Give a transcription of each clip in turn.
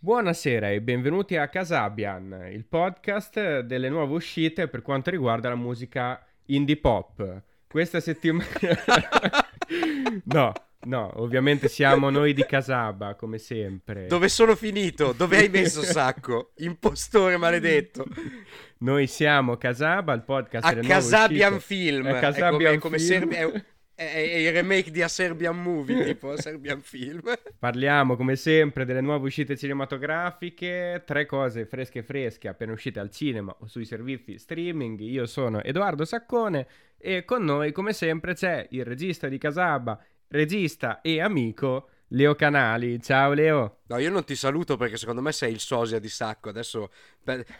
Buonasera e benvenuti a Casabian, il podcast delle nuove uscite per quanto riguarda la musica indie pop. Questa settimana... no, no, ovviamente siamo noi di Casaba, come sempre. Dove sono finito? Dove hai messo Sacco? Impostore maledetto. Noi siamo Casaba, il podcast a delle nuove Casabian uscite. Film. A È Casabian come, è come Film. Serbi- è- è- il remake di A Serbian Movie, tipo A Serbian Film. Parliamo come sempre delle nuove uscite cinematografiche, tre cose fresche fresche appena uscite al cinema o sui servizi streaming. Io sono Edoardo Saccone e con noi come sempre c'è il regista di Casaba, regista e amico Leo Canali. Ciao Leo. No, io non ti saluto perché secondo me sei il sosia di Sacco. Adesso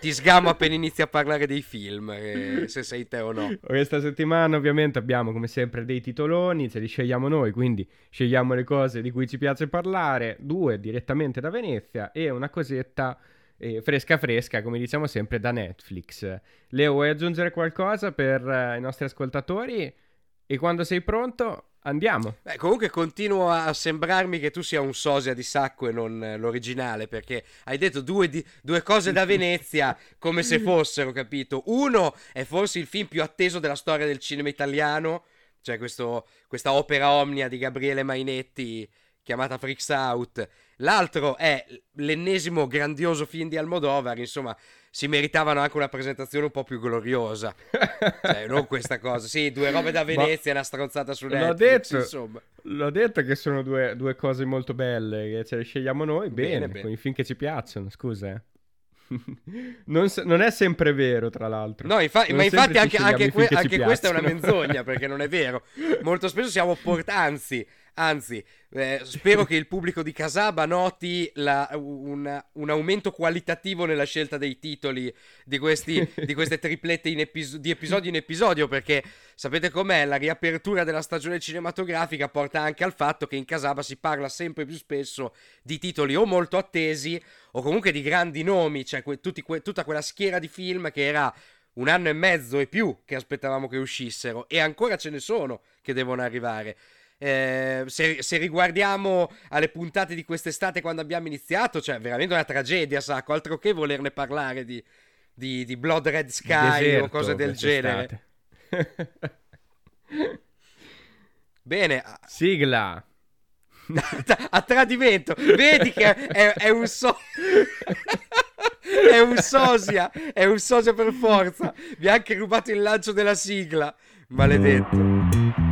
ti sgamo appena inizi a parlare dei film, eh, se sei te o no. Questa settimana ovviamente abbiamo come sempre dei titoloni, ce li scegliamo noi, quindi scegliamo le cose di cui ci piace parlare, due direttamente da Venezia e una cosetta eh, fresca fresca, come diciamo sempre, da Netflix. Leo, vuoi aggiungere qualcosa per eh, i nostri ascoltatori? E quando sei pronto, andiamo. Beh, comunque continuo a sembrarmi che tu sia un sosia di Sacco e non eh, l'originale, perché hai detto due, di- due cose da Venezia come se fossero, capito? Uno è forse il film più atteso della storia del cinema italiano, cioè questo- questa opera omnia di Gabriele Mainetti chiamata Freaks Out. L'altro è l'ennesimo grandioso film di Almodovar, insomma, si meritavano anche una presentazione un po' più gloriosa. Cioè, non questa cosa. Sì, due robe da Venezia e una stronzata su L'ho Netflix, detto. insomma. L'ho detto che sono due, due cose molto belle, che ce le scegliamo noi, bene, Bene, bene. con i film che ci piacciono, scusa. eh. non, se- non è sempre vero, tra l'altro. No, infa- ma infatti anche, anche que- anche questa è una menzogna perché non è vero. Molto spesso siamo port- anzi, eh, spero che il pubblico di Casaba noti la- un, un aumento qualitativo nella scelta dei titoli di, questi, di queste triplette epis- di episodio in episodio perché sapete com'è? La riapertura della stagione cinematografica porta anche al fatto che in Casaba si parla sempre più spesso di titoli o molto attesi o comunque di grandi nomi, cioè que- que- tutta quella schiera di film che era un anno e mezzo e più che aspettavamo che uscissero e ancora ce ne sono che devono arrivare. Eh, se, se riguardiamo alle puntate di quest'estate quando abbiamo iniziato, cioè veramente una tragedia, sacco, altro che volerne parlare di, di, di Blood Red Sky Deserto o cose del genere. Bene, Sigla. a tradimento, vedi che è, è un so... è un sosia, è un sosia per forza. Mi ha anche rubato il lancio della sigla, maledetto.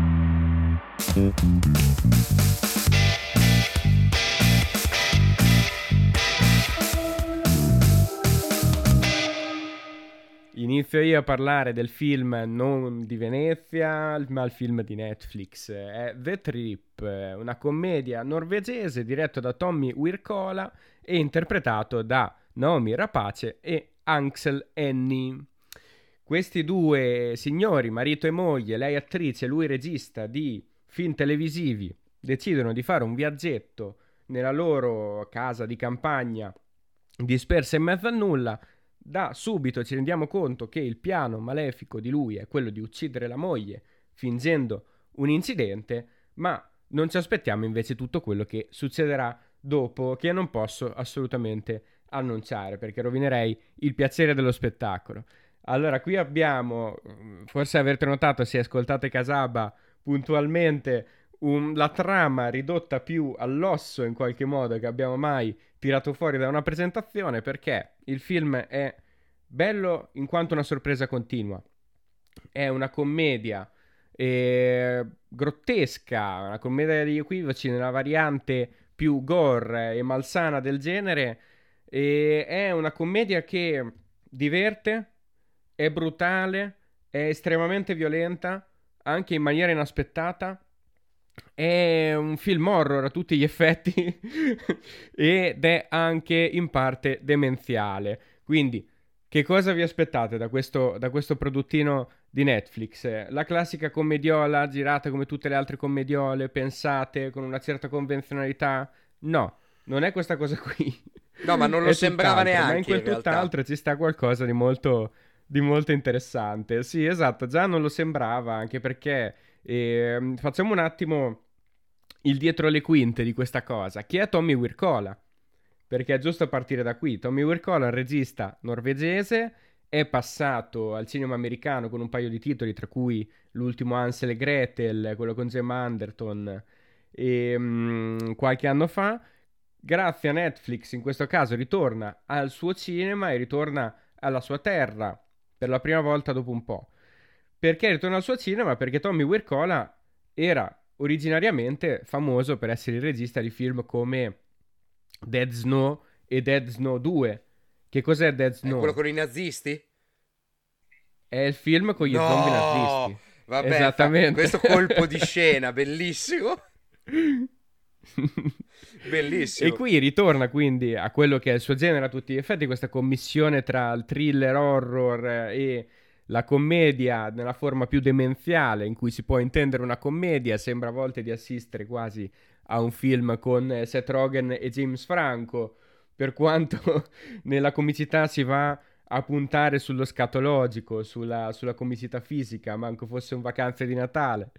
Inizio io a parlare del film non di Venezia, ma il film di Netflix. È The Trip, una commedia norvegese diretto da Tommy Wirkola e interpretato da Naomi Rapace e Ansel Henny. Questi due signori, marito e moglie, lei attrice, lui regista di film televisivi, decidono di fare un viaggetto nella loro casa di campagna dispersa in mezzo a nulla. Da subito ci rendiamo conto che il piano malefico di lui è quello di uccidere la moglie fingendo un incidente, ma non ci aspettiamo invece tutto quello che succederà dopo, che non posso assolutamente annunciare perché rovinerei il piacere dello spettacolo. Allora, qui abbiamo, mm, forse avrete notato se ascoltate Casaba puntualmente, un- la trama ridotta più all'osso in qualche modo che abbiamo mai tirato fuori da una presentazione perché il film è bello in quanto una sorpresa continua. È una commedia eh, grottesca, una commedia di equivoci nella variante più gore e malsana del genere. E è una commedia che diverte, è brutale, è estremamente violenta, anche in maniera inaspettata. È un film horror a tutti gli effetti ed è anche in parte demenziale. Quindi, che cosa vi aspettate da questo, da questo produttino di Netflix? La classica commediola girata come tutte le altre commediole, pensate con una certa convenzionalità? No, non è questa cosa qui. No, ma non lo È sembrava neanche. Ma in quel in tutt'altro ci sta qualcosa di molto, di molto interessante. Sì, esatto, già non lo sembrava, anche perché ehm, facciamo un attimo il dietro le quinte di questa cosa. Chi è Tommy Wirkola? perché è giusto partire da qui. Tommy Wirkola un regista norvegese, è passato al cinema americano con un paio di titoli, tra cui l'ultimo Ansel e Gretel, quello con Gemma Anderton, e, um, qualche anno fa. Grazie a Netflix, in questo caso, ritorna al suo cinema e ritorna alla sua terra per la prima volta dopo un po'. Perché ritorna al suo cinema? Perché Tommy Wirkola era originariamente famoso per essere il regista di film come Dead Snow e Dead Snow 2. Che cos'è Dead Snow? È quello con i nazisti? È il film con gli no! zombie nazisti. Vabbè, Esattamente. questo colpo di scena, bellissimo. Bellissimo. E qui ritorna quindi a quello che è il suo genere a tutti gli effetti, questa commissione tra il thriller horror e la commedia nella forma più demenziale, in cui si può intendere una commedia, sembra a volte di assistere quasi a un film con Seth Rogen e James Franco, per quanto nella comicità si va a puntare sullo scatologico, sulla, sulla comicità fisica, manco fosse un vacanze di Natale.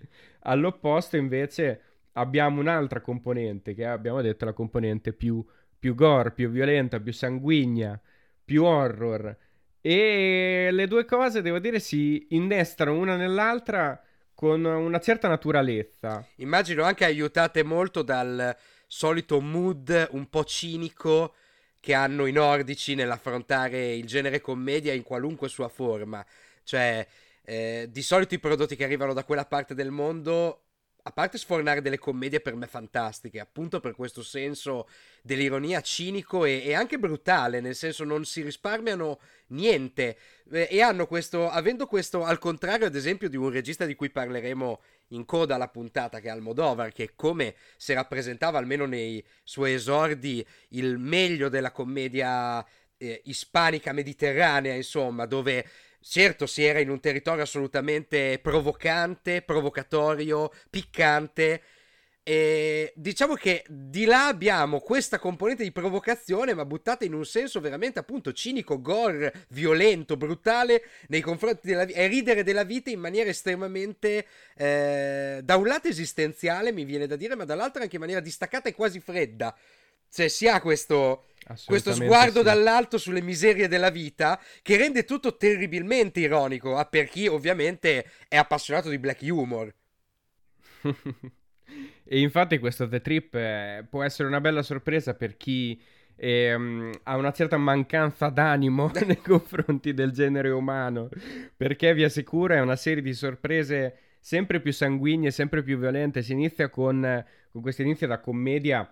All'opposto invece abbiamo un'altra componente, che abbiamo detto la componente più, più gore, più violenta, più sanguigna, più horror. E le due cose, devo dire, si innestano una nell'altra con una certa naturalezza. Immagino anche aiutate molto dal solito mood un po' cinico che hanno i nordici nell'affrontare il genere commedia in qualunque sua forma. Cioè, eh, di solito i prodotti che arrivano da quella parte del mondo a parte sfornare delle commedie per me fantastiche, appunto per questo senso dell'ironia cinico e, e anche brutale, nel senso non si risparmiano niente. Eh, e hanno questo, avendo questo, al contrario ad esempio di un regista di cui parleremo in coda alla puntata che è Almodovar, che come se rappresentava almeno nei suoi esordi il meglio della commedia eh, ispanica mediterranea, insomma, dove Certo, si era in un territorio assolutamente provocante, provocatorio, piccante. E diciamo che di là abbiamo questa componente di provocazione, ma buttata in un senso veramente appunto cinico, gore, violento, brutale nei confronti della vita e ridere della vita in maniera estremamente eh, da un lato esistenziale, mi viene da dire, ma dall'altro anche in maniera distaccata e quasi fredda. Cioè, si ha questo, questo sguardo sì. dall'alto sulle miserie della vita che rende tutto terribilmente ironico, a per chi ovviamente è appassionato di black humor. e infatti questo The Trip eh, può essere una bella sorpresa per chi ehm, ha una certa mancanza d'animo nei confronti del genere umano, perché vi assicuro è una serie di sorprese sempre più sanguigne, sempre più violente. Si inizia con, con questo inizio da commedia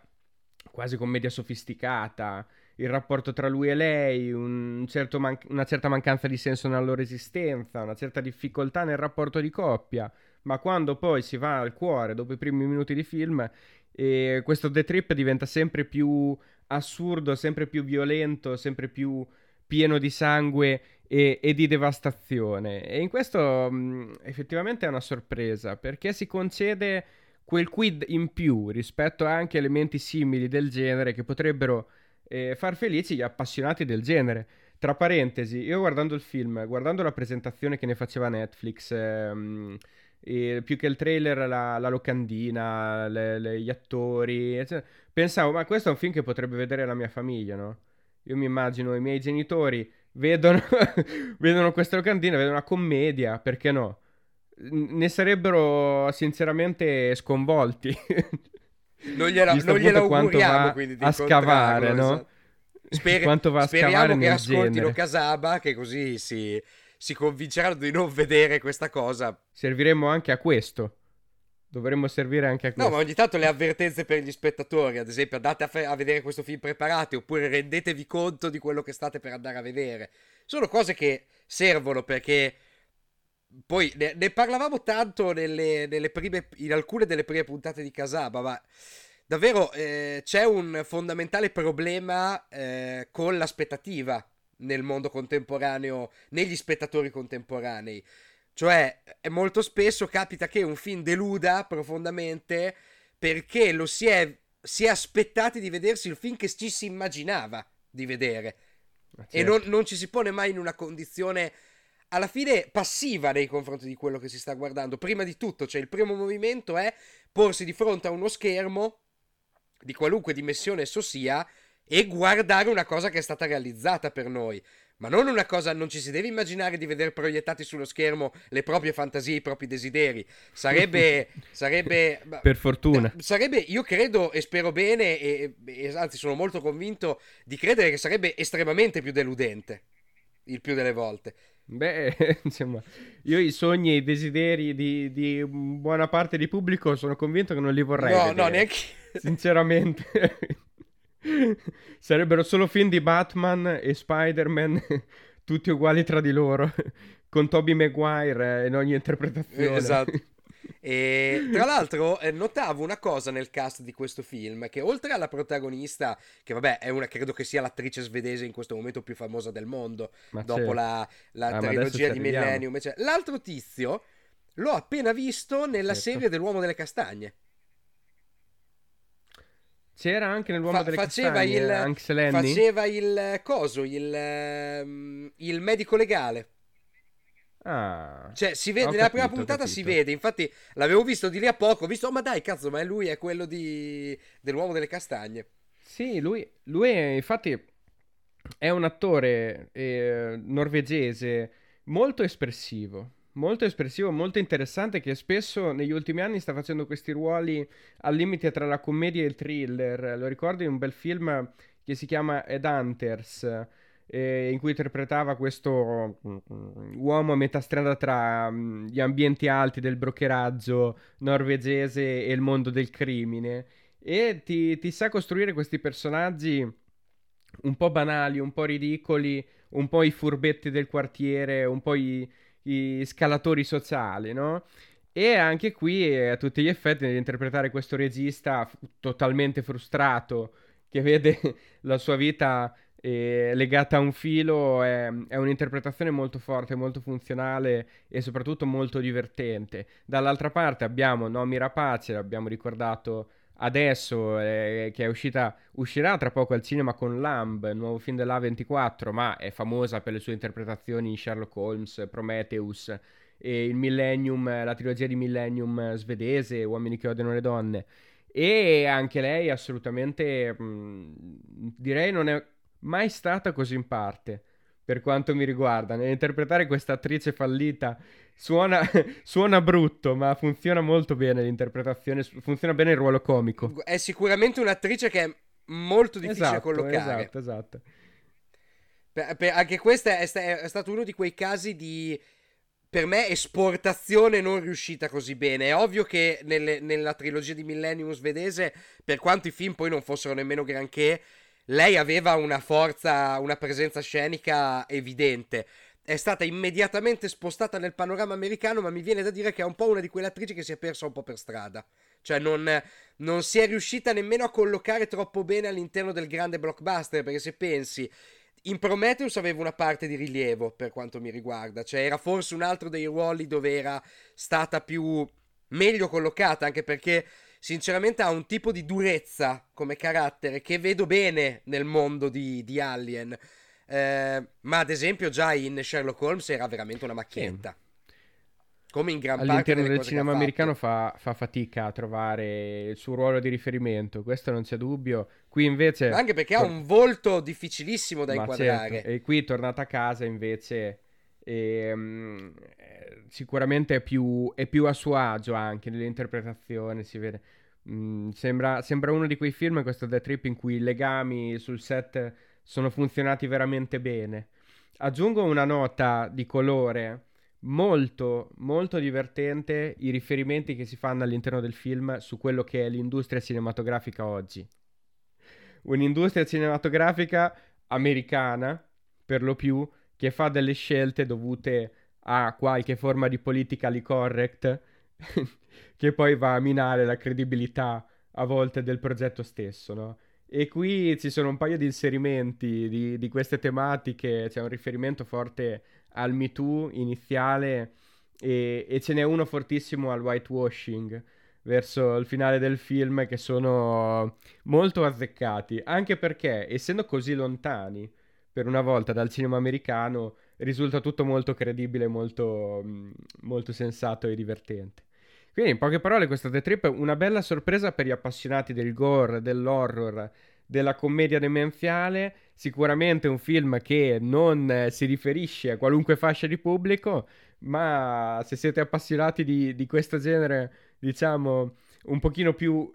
quasi commedia sofisticata, il rapporto tra lui e lei, un certo man- una certa mancanza di senso nella loro esistenza, una certa difficoltà nel rapporto di coppia, ma quando poi si va al cuore, dopo i primi minuti di film, e questo The Trip diventa sempre più assurdo, sempre più violento, sempre più pieno di sangue e, e di devastazione. E in questo mh, effettivamente è una sorpresa, perché si concede quel quid in più rispetto a anche elementi simili del genere che potrebbero eh, far felici gli appassionati del genere. Tra parentesi, io guardando il film, guardando la presentazione che ne faceva Netflix, ehm, più che il trailer, la, la locandina, le, le, gli attori, eccetera, pensavo, ma questo è un film che potrebbe vedere la mia famiglia, no? Io mi immagino i miei genitori vedono, vedono questa locandina, vedono una commedia, perché no? Ne sarebbero sinceramente sconvolti. Non gliela, non gliela auguriamo quindi a scavare, no? Esatto. Sper- quanto va a speriamo che ascoltino genere. Casaba, che così si, si convinceranno di non vedere questa cosa. Serviremo anche a questo. Dovremmo servire anche a questo. No, ma ogni tanto le avvertenze per gli spettatori, ad esempio, andate a, fe- a, vedere questo film preparati oppure rendetevi conto di quello che state per andare a vedere. Sono cose che servono perché poi ne, ne parlavamo tanto nelle, nelle prime, in alcune delle prime puntate di Casaba, ma davvero eh, c'è un fondamentale problema eh, con l'aspettativa nel mondo contemporaneo, negli spettatori contemporanei. Cioè, molto spesso capita che un film deluda profondamente perché lo si è, si è aspettati di vedersi il film che ci si immaginava di vedere. Certo. E non, non ci si pone mai in una condizione alla fine passiva nei confronti di quello che si sta guardando. Prima di tutto, cioè il primo movimento è porsi di fronte a uno schermo di qualunque dimensione esso sia e guardare una cosa che è stata realizzata per noi. Ma non una cosa, non ci si deve immaginare di vedere proiettati sullo schermo le proprie fantasie, i propri desideri. Sarebbe. sarebbe per fortuna. Sarebbe, io credo e spero bene, e, e anzi sono molto convinto di credere che sarebbe estremamente più deludente. Il più delle volte. Beh, insomma, io i sogni e i desideri di, di buona parte di pubblico sono convinto che non li vorrei. No, vedere, no, neanche. Sinceramente. Sarebbero solo film di Batman e Spider-Man, tutti uguali tra di loro, con Toby Maguire in ogni interpretazione. Esatto. E tra l'altro eh, notavo una cosa nel cast di questo film, che oltre alla protagonista, che vabbè è una, credo che sia l'attrice svedese in questo momento più famosa del mondo, ma dopo certo. la, la ah, trilogia di Millennium, cioè, l'altro tizio l'ho appena visto nella certo. serie dell'Uomo delle Castagne. C'era anche nell'uomo Fa- delle faceva castagne, il, Faceva il coso, il, um, il medico legale. Ah, cioè, si vede, nella capito, prima puntata si vede, infatti l'avevo visto di lì a poco, ho visto, oh, ma dai, cazzo, ma lui è quello di... dell'uomo delle castagne. Sì, lui, lui è, infatti è un attore eh, norvegese molto espressivo, molto espressivo, molto interessante che spesso negli ultimi anni sta facendo questi ruoli al limite tra la commedia e il thriller. Lo ricordo in un bel film che si chiama Ed Hunters, eh, in cui interpretava questo mm, uomo a metà strada tra mm, gli ambienti alti del brokeraggio norvegese e il mondo del crimine. E ti, ti sa costruire questi personaggi un po' banali, un po' ridicoli, un po' i furbetti del quartiere, un po' i i scalatori sociali, no? E anche qui, eh, a tutti gli effetti, nell'interpretare questo regista f- totalmente frustrato, che vede la sua vita legata a un filo, è, è, un'interpretazione molto forte, molto funzionale e soprattutto molto divertente. Dall'altra parte abbiamo Nomi Rapace, l'abbiamo ricordato adesso eh, che è uscita, uscirà tra poco al cinema con Lamb, il nuovo film dell'A24, ma è famosa per le sue interpretazioni in Sherlock Holmes, Prometheus e il Millennium, la trilogia di Millennium svedese, Uomini che odiano le donne. E anche lei assolutamente, mh, direi, non è mai stata così in parte per quanto mi riguarda. Nell'interpretare questa attrice fallita suona, suona, brutto, ma funziona molto bene l'interpretazione, funziona bene il ruolo comico. È sicuramente un'attrice che è molto difficile esatto, collocare. Esatto, esatto. Per, per, anche questo è, è, stato uno di quei casi di, per me, esportazione non riuscita così bene. È ovvio che nelle, nella trilogia di Millennium svedese, per quanto i film poi non fossero nemmeno granché, lei aveva una forza, una presenza scenica evidente. È stata immediatamente spostata nel panorama americano, ma mi viene da dire che è un po' una di quelle attrici che si è persa un po' per strada. Cioè, non, non si è riuscita nemmeno a collocare troppo bene all'interno del grande blockbuster. Perché se pensi, in Prometheus aveva una parte di rilievo per quanto mi riguarda, cioè era forse un altro dei ruoli dove era stata più meglio collocata, anche perché sinceramente ha un tipo di durezza come carattere che vedo bene nel mondo di, di Alien. Eh, ma ad esempio già in Sherlock Holmes era veramente una macchietta. Sì. Come in gran All'interno del cinema americano fa, fa, fatica a trovare il suo ruolo di riferimento, questo non c'è dubbio. Qui invece... Anche perché ha un volto difficilissimo da ma inquadrare. Certo. E qui tornata a casa invece... E, um, sicuramente è più, è più, a suo agio anche nell'interpretazione, si vede. Mm, sembra, sembra, uno di quei film, questo The Trip, in cui i legami sul set sono funzionati veramente bene. Aggiungo una nota di colore molto, molto divertente i riferimenti che si fanno all'interno del film su quello che è l'industria cinematografica oggi. Un'industria cinematografica americana, per lo più, che fa delle scelte dovute a qualche forma di politically correct che poi va a minare la credibilità a volte del progetto stesso, no? E qui ci sono un paio di inserimenti di, di queste tematiche, c'è un riferimento forte al Me Too iniziale e, e ce n'è uno fortissimo al whitewashing verso il finale del film che sono molto azzeccati, anche perché essendo così lontani per una volta dal cinema americano risulta tutto molto credibile, molto, molto sensato e divertente. Quindi, in poche parole, questa The Trip è una bella sorpresa per gli appassionati del gore, dell'horror, della commedia demenziale, sicuramente un film che non eh, si riferisce a qualunque fascia di pubblico, ma se siete appassionati di, di questo genere, diciamo, un pochino più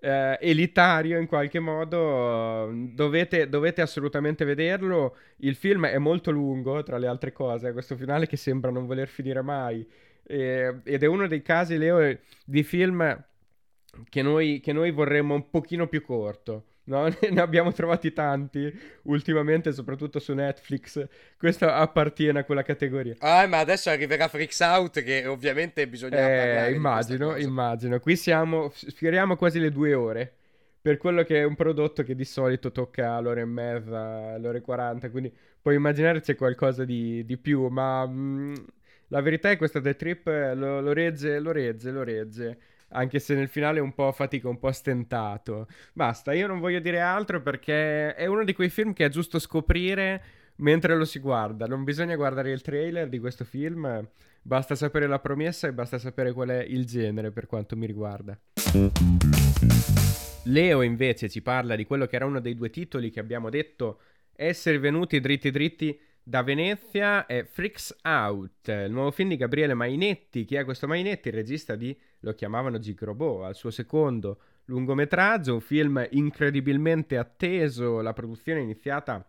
eh, elitario in qualche modo, dovete, dovete, assolutamente vederlo. Il film è molto lungo, tra le altre cose, questo finale che sembra non voler finire mai. Eh, ed è uno dei casi, Leo, di film che noi, che noi vorremmo un pochino più corto. No? ne abbiamo trovati tanti ultimamente, soprattutto su Netflix. Questo appartiene a quella categoria. Ah, ma adesso arriverà Freaks Out, che ovviamente bisogna eh, Immagino, immagino. Qui siamo, sfioriamo quasi le due ore. Per quello che è un prodotto che di solito tocca l'ora e mezza, l'ora e 40, quindi puoi immaginare c'è qualcosa di, di più, ma mh, mm, la verità è che questa The Trip lo, lo regge, lo regge, lo regge anche se nel finale un po' fatica, un po' stentato. Basta, io non voglio dire altro perché è uno di quei film che è giusto scoprire mentre lo si guarda. Non bisogna guardare il trailer di questo film, basta sapere la promessa e basta sapere qual è il genere per quanto mi riguarda. Leo invece ci parla di quello che era uno dei due titoli che abbiamo detto essere venuti dritti dritti da Venezia è Freaks Out, il nuovo film di Gabriele Mainetti. Chi è questo Mainetti? Il regista di Lo chiamavano Gigrobò, al suo secondo lungometraggio, un film incredibilmente atteso. La produzione è iniziata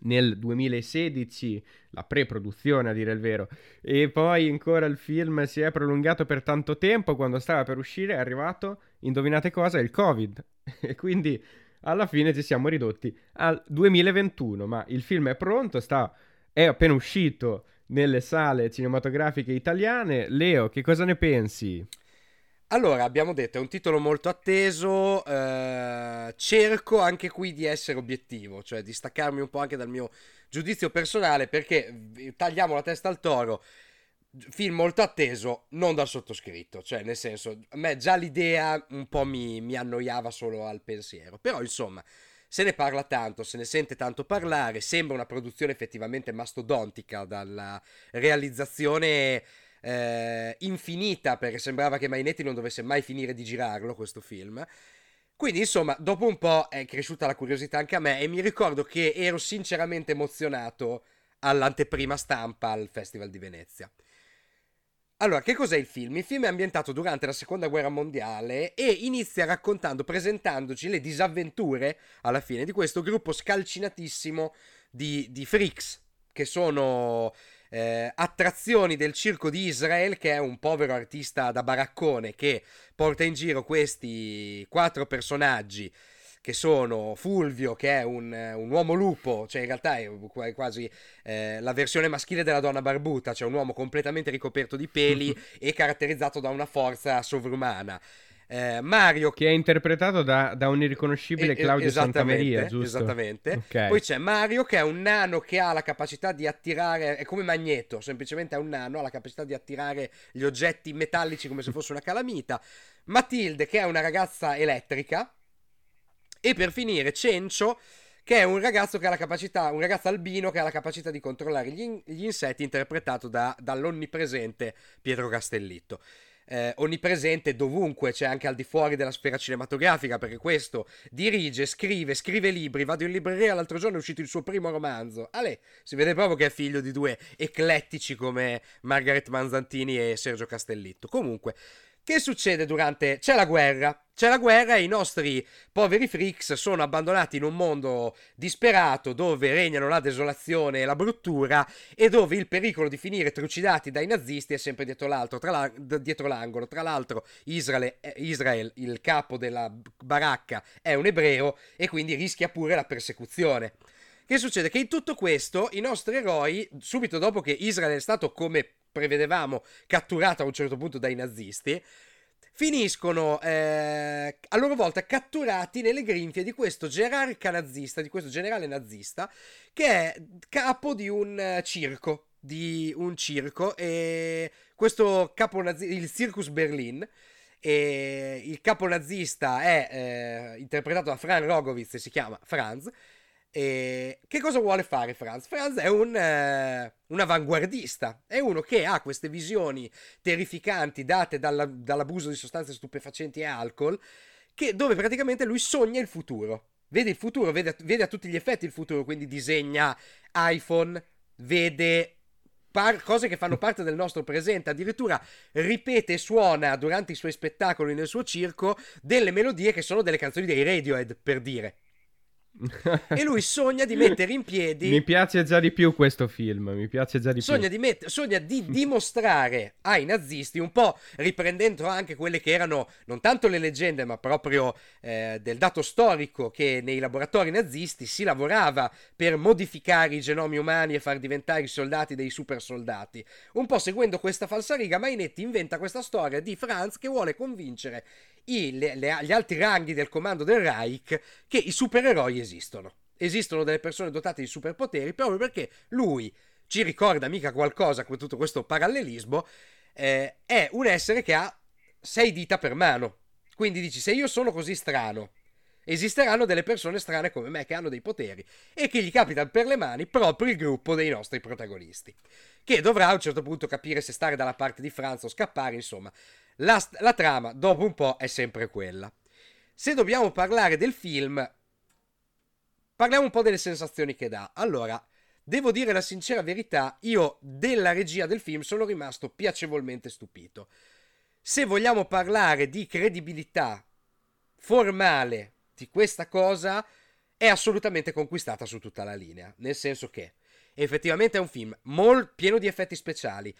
nel 2016, la pre-produzione a dire il vero, e poi ancora il film si è prolungato per tanto tempo. Quando stava per uscire è arrivato, indovinate cosa, il Covid. e quindi alla fine ci siamo ridotti al 2021, ma il film è pronto, sta, è appena uscito nelle sale cinematografiche italiane. Leo, che cosa ne pensi? Allora, abbiamo detto, è un titolo molto atteso, eh, cerco anche qui di essere obiettivo, cioè di staccarmi un po' anche dal mio giudizio personale perché tagliamo la testa al toro, film molto atteso, non dal sottoscritto, cioè nel senso, a me già l'idea un po' mi, mi annoiava solo al pensiero, però insomma, se ne parla tanto, se ne sente tanto parlare, sembra una produzione effettivamente mastodontica dalla realizzazione eh, infinita, perché sembrava che Mainetti non dovesse mai finire di girarlo questo film. Quindi, insomma, dopo un po' è cresciuta la curiosità anche a me e mi ricordo che ero sinceramente emozionato all'anteprima stampa al Festival di Venezia. Allora, che cos'è il film? Il film è ambientato durante la seconda guerra mondiale e inizia raccontando, presentandoci le disavventure alla fine di questo gruppo scalcinatissimo di, di freaks, che sono eh, attrazioni del circo di Israel, che è un povero artista da baraccone che porta in giro questi quattro personaggi che sono Fulvio, che è un, un, uomo lupo, cioè in realtà è quasi eh, la versione maschile della donna barbuta, cioè un uomo completamente ricoperto di peli e caratterizzato da una forza sovrumana. Eh, Mario che è interpretato da, da un irriconoscibile eh, Claudio Santamaria giusto? esattamente okay. poi c'è Mario che è un nano che ha la capacità di attirare è come Magneto semplicemente è un nano ha la capacità di attirare gli oggetti metallici come se fosse una calamita Matilde che è una ragazza elettrica e per finire, Cencio, che è un ragazzo che ha la capacità, un ragazzo albino che ha la capacità di controllare gli, in, gli insetti, interpretato da, dall'onnipresente Pietro Castellitto. Eh, onnipresente dovunque, cioè anche al di fuori della sfera cinematografica, perché questo dirige, scrive, scrive libri. Vado in libreria l'altro giorno è uscito il suo primo romanzo. Ale, si vede proprio che è figlio di due eclettici come Margaret Manzantini e Sergio Castellitto. Comunque, che succede durante... C'è la guerra. C'è la guerra e i nostri poveri freaks sono abbandonati in un mondo disperato dove regnano la desolazione e la bruttura e dove il pericolo di finire trucidati dai nazisti è sempre dietro, la... dietro l'angolo. Tra l'altro Israele, eh, Israel, il capo della baracca, è un ebreo e quindi rischia pure la persecuzione. Che succede? Che in tutto questo i nostri eroi, subito dopo che Israele è stato come prevedevamo, catturato a un certo punto dai nazisti, finiscono eh, a loro volta catturati nelle grinfie di questo gerarca nazista, di questo generale nazista, che è capo di un eh, circo, di un circo, e questo capo nazista, il Circus Berlin, e il capo nazista è eh, interpretato da Fran Rogovic e si chiama Franz, e che cosa vuole fare Franz? Franz è un, eh, un avanguardista, è uno che ha queste visioni terrificanti date dalla, dall'abuso di sostanze stupefacenti e alcol, che, dove praticamente lui sogna il futuro. vede il futuro, vede, vede a tutti gli effetti il futuro, quindi disegna iPhone, vede par- cose che fanno parte del nostro presente, addirittura ripete e suona durante i suoi spettacoli nel suo circo delle melodie che sono delle canzoni dei Radiohead, per dire e lui sogna di mettere in piedi. Mi piace già di più questo film. Mi piace già di sogna più. Di met... Sogna di dimostrare ai nazisti, un po' riprendendo anche quelle che erano non tanto le leggende, ma proprio eh, del dato storico che nei laboratori nazisti si lavorava per modificare i genomi umani e far diventare i soldati dei super soldati. Un po' seguendo questa falsariga, Mainetti inventa questa storia di Franz che vuole convincere i, le, le, gli alti ranghi del comando del Reich che i supereroi esistono. Esistono delle persone dotate di superpoteri proprio perché lui ci ricorda mica qualcosa con tutto questo parallelismo. Eh, è un essere che ha sei dita per mano. Quindi dici: Se io sono così strano, esisteranno delle persone strane come me che hanno dei poteri e che gli capita per le mani proprio il gruppo dei nostri protagonisti. Che dovrà a un certo punto capire se stare dalla parte di Franz o scappare, insomma. La, la trama, dopo un po', è sempre quella. Se dobbiamo parlare del film, parliamo un po' delle sensazioni che dà. Allora, devo dire la sincera verità, io della regia del film sono rimasto piacevolmente stupito. Se vogliamo parlare di credibilità formale di questa cosa, è assolutamente conquistata su tutta la linea. Nel senso che effettivamente è un film molto pieno di effetti speciali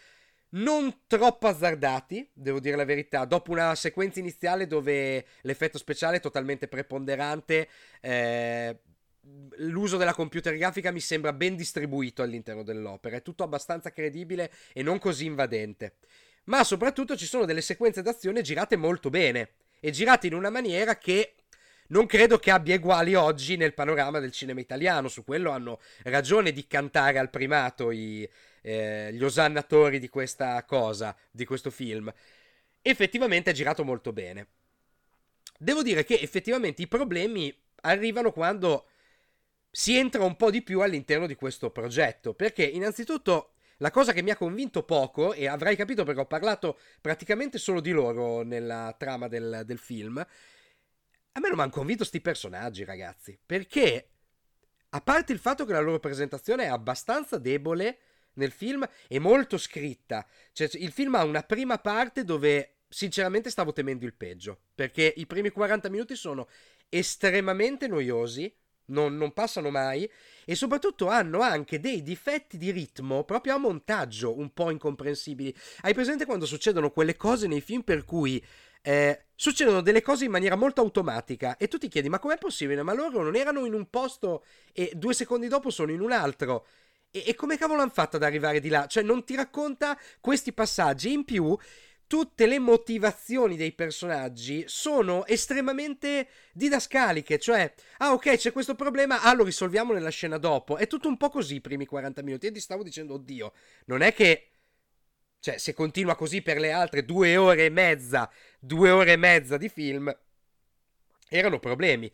non troppo azzardati, devo dire la verità. Dopo una sequenza iniziale dove l'effetto speciale è totalmente preponderante, eh, l'uso della computer grafica mi sembra ben distribuito all'interno dell'opera. È tutto abbastanza credibile e non così invadente. Ma soprattutto ci sono delle sequenze d'azione girate molto bene e girate in una maniera che non credo che abbia uguali oggi nel panorama del cinema italiano. Su quello hanno ragione di cantare al primato i, eh, gli osannatori di questa cosa, di questo film. Effettivamente è girato molto bene. Devo dire che effettivamente i problemi arrivano quando si entra un po' di più all'interno di questo progetto. Perché innanzitutto la cosa che mi ha convinto poco, e avrai capito perché ho parlato praticamente solo di loro nella trama del, del film, a me non mi hanno convinto sti personaggi, ragazzi. Perché, a parte il fatto che la loro presentazione è abbastanza debole nel film e molto scritta. Cioè, il film ha una prima parte dove sinceramente stavo temendo il peggio, perché i primi 40 minuti sono estremamente noiosi, non, non, passano mai e soprattutto hanno anche dei difetti di ritmo proprio a montaggio un po' incomprensibili. Hai presente quando succedono quelle cose nei film per cui eh, succedono delle cose in maniera molto automatica e tu ti chiedi ma com'è possibile? Ma loro non erano in un posto e due secondi dopo sono in un altro. E, e come cavolo hanno fatto ad arrivare di là? Cioè, non ti racconta questi passaggi. In più, tutte le motivazioni dei personaggi sono estremamente didascaliche, cioè, ah ok, c'è questo problema, ah lo risolviamo nella scena dopo. È tutto un po' così i primi 40 minuti e ti stavo dicendo, oddio, non è che... Cioè, se continua così per le altre due ore e mezza, due ore e mezza di film, erano problemi.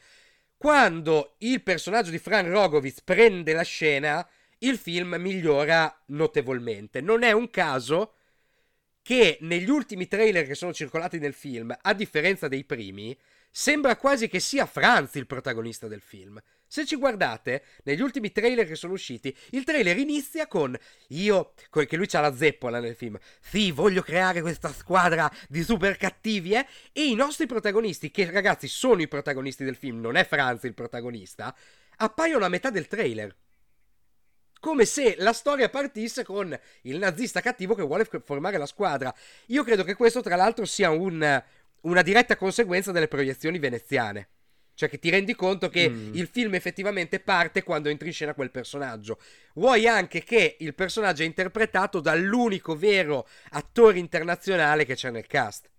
Quando il personaggio di Fran Rogovic prende la scena, il film migliora notevolmente. Non è un caso che negli ultimi trailer che sono circolati nel film, a differenza dei primi, sembra quasi che sia Franz il protagonista del film. Se ci guardate, negli ultimi trailer che sono usciti, il trailer inizia con io, che lui c'ha la zeppola nel film, sì, voglio creare questa squadra di super cattivi, eh? E i nostri protagonisti, che ragazzi sono i protagonisti del film, non è Franz il protagonista, appaiono a metà del trailer come se la storia partisse con il nazista cattivo che vuole formare la squadra. Io credo che questo, tra l'altro, sia un, una diretta conseguenza delle proiezioni veneziane. Cioè che ti rendi conto che mm. il film effettivamente parte quando entri in scena quel personaggio. Vuoi anche che il personaggio è interpretato dall'unico vero attore internazionale che c'è nel cast.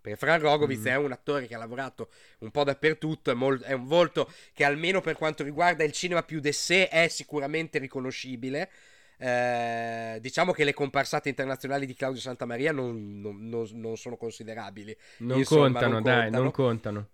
Perché Fran Rogovic mm. è un attore che ha lavorato un po' dappertutto, è, mol- è, un volto che almeno per quanto riguarda il cinema più de sé è sicuramente riconoscibile. Eh, diciamo che le comparsate internazionali di Claudio Santamaria non, non, non, non sono considerabili. Non Insomma, contano, dai, non contano.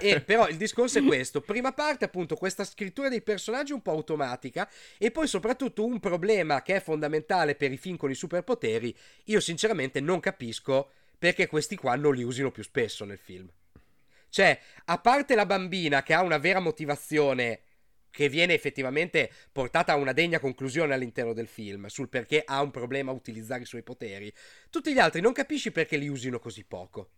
e, però il discorso è questo: prima parte, appunto, questa scrittura dei personaggi un po' automatica, e poi soprattutto un problema che è fondamentale per i film con i superpoteri. Io, sinceramente, non capisco perché questi qua non li usino più spesso nel film. Cioè, a parte la bambina che ha una vera motivazione che viene effettivamente portata a una degna conclusione all'interno del film sul perché ha un problema a utilizzare i suoi poteri, tutti gli altri non capisci perché li usino così poco.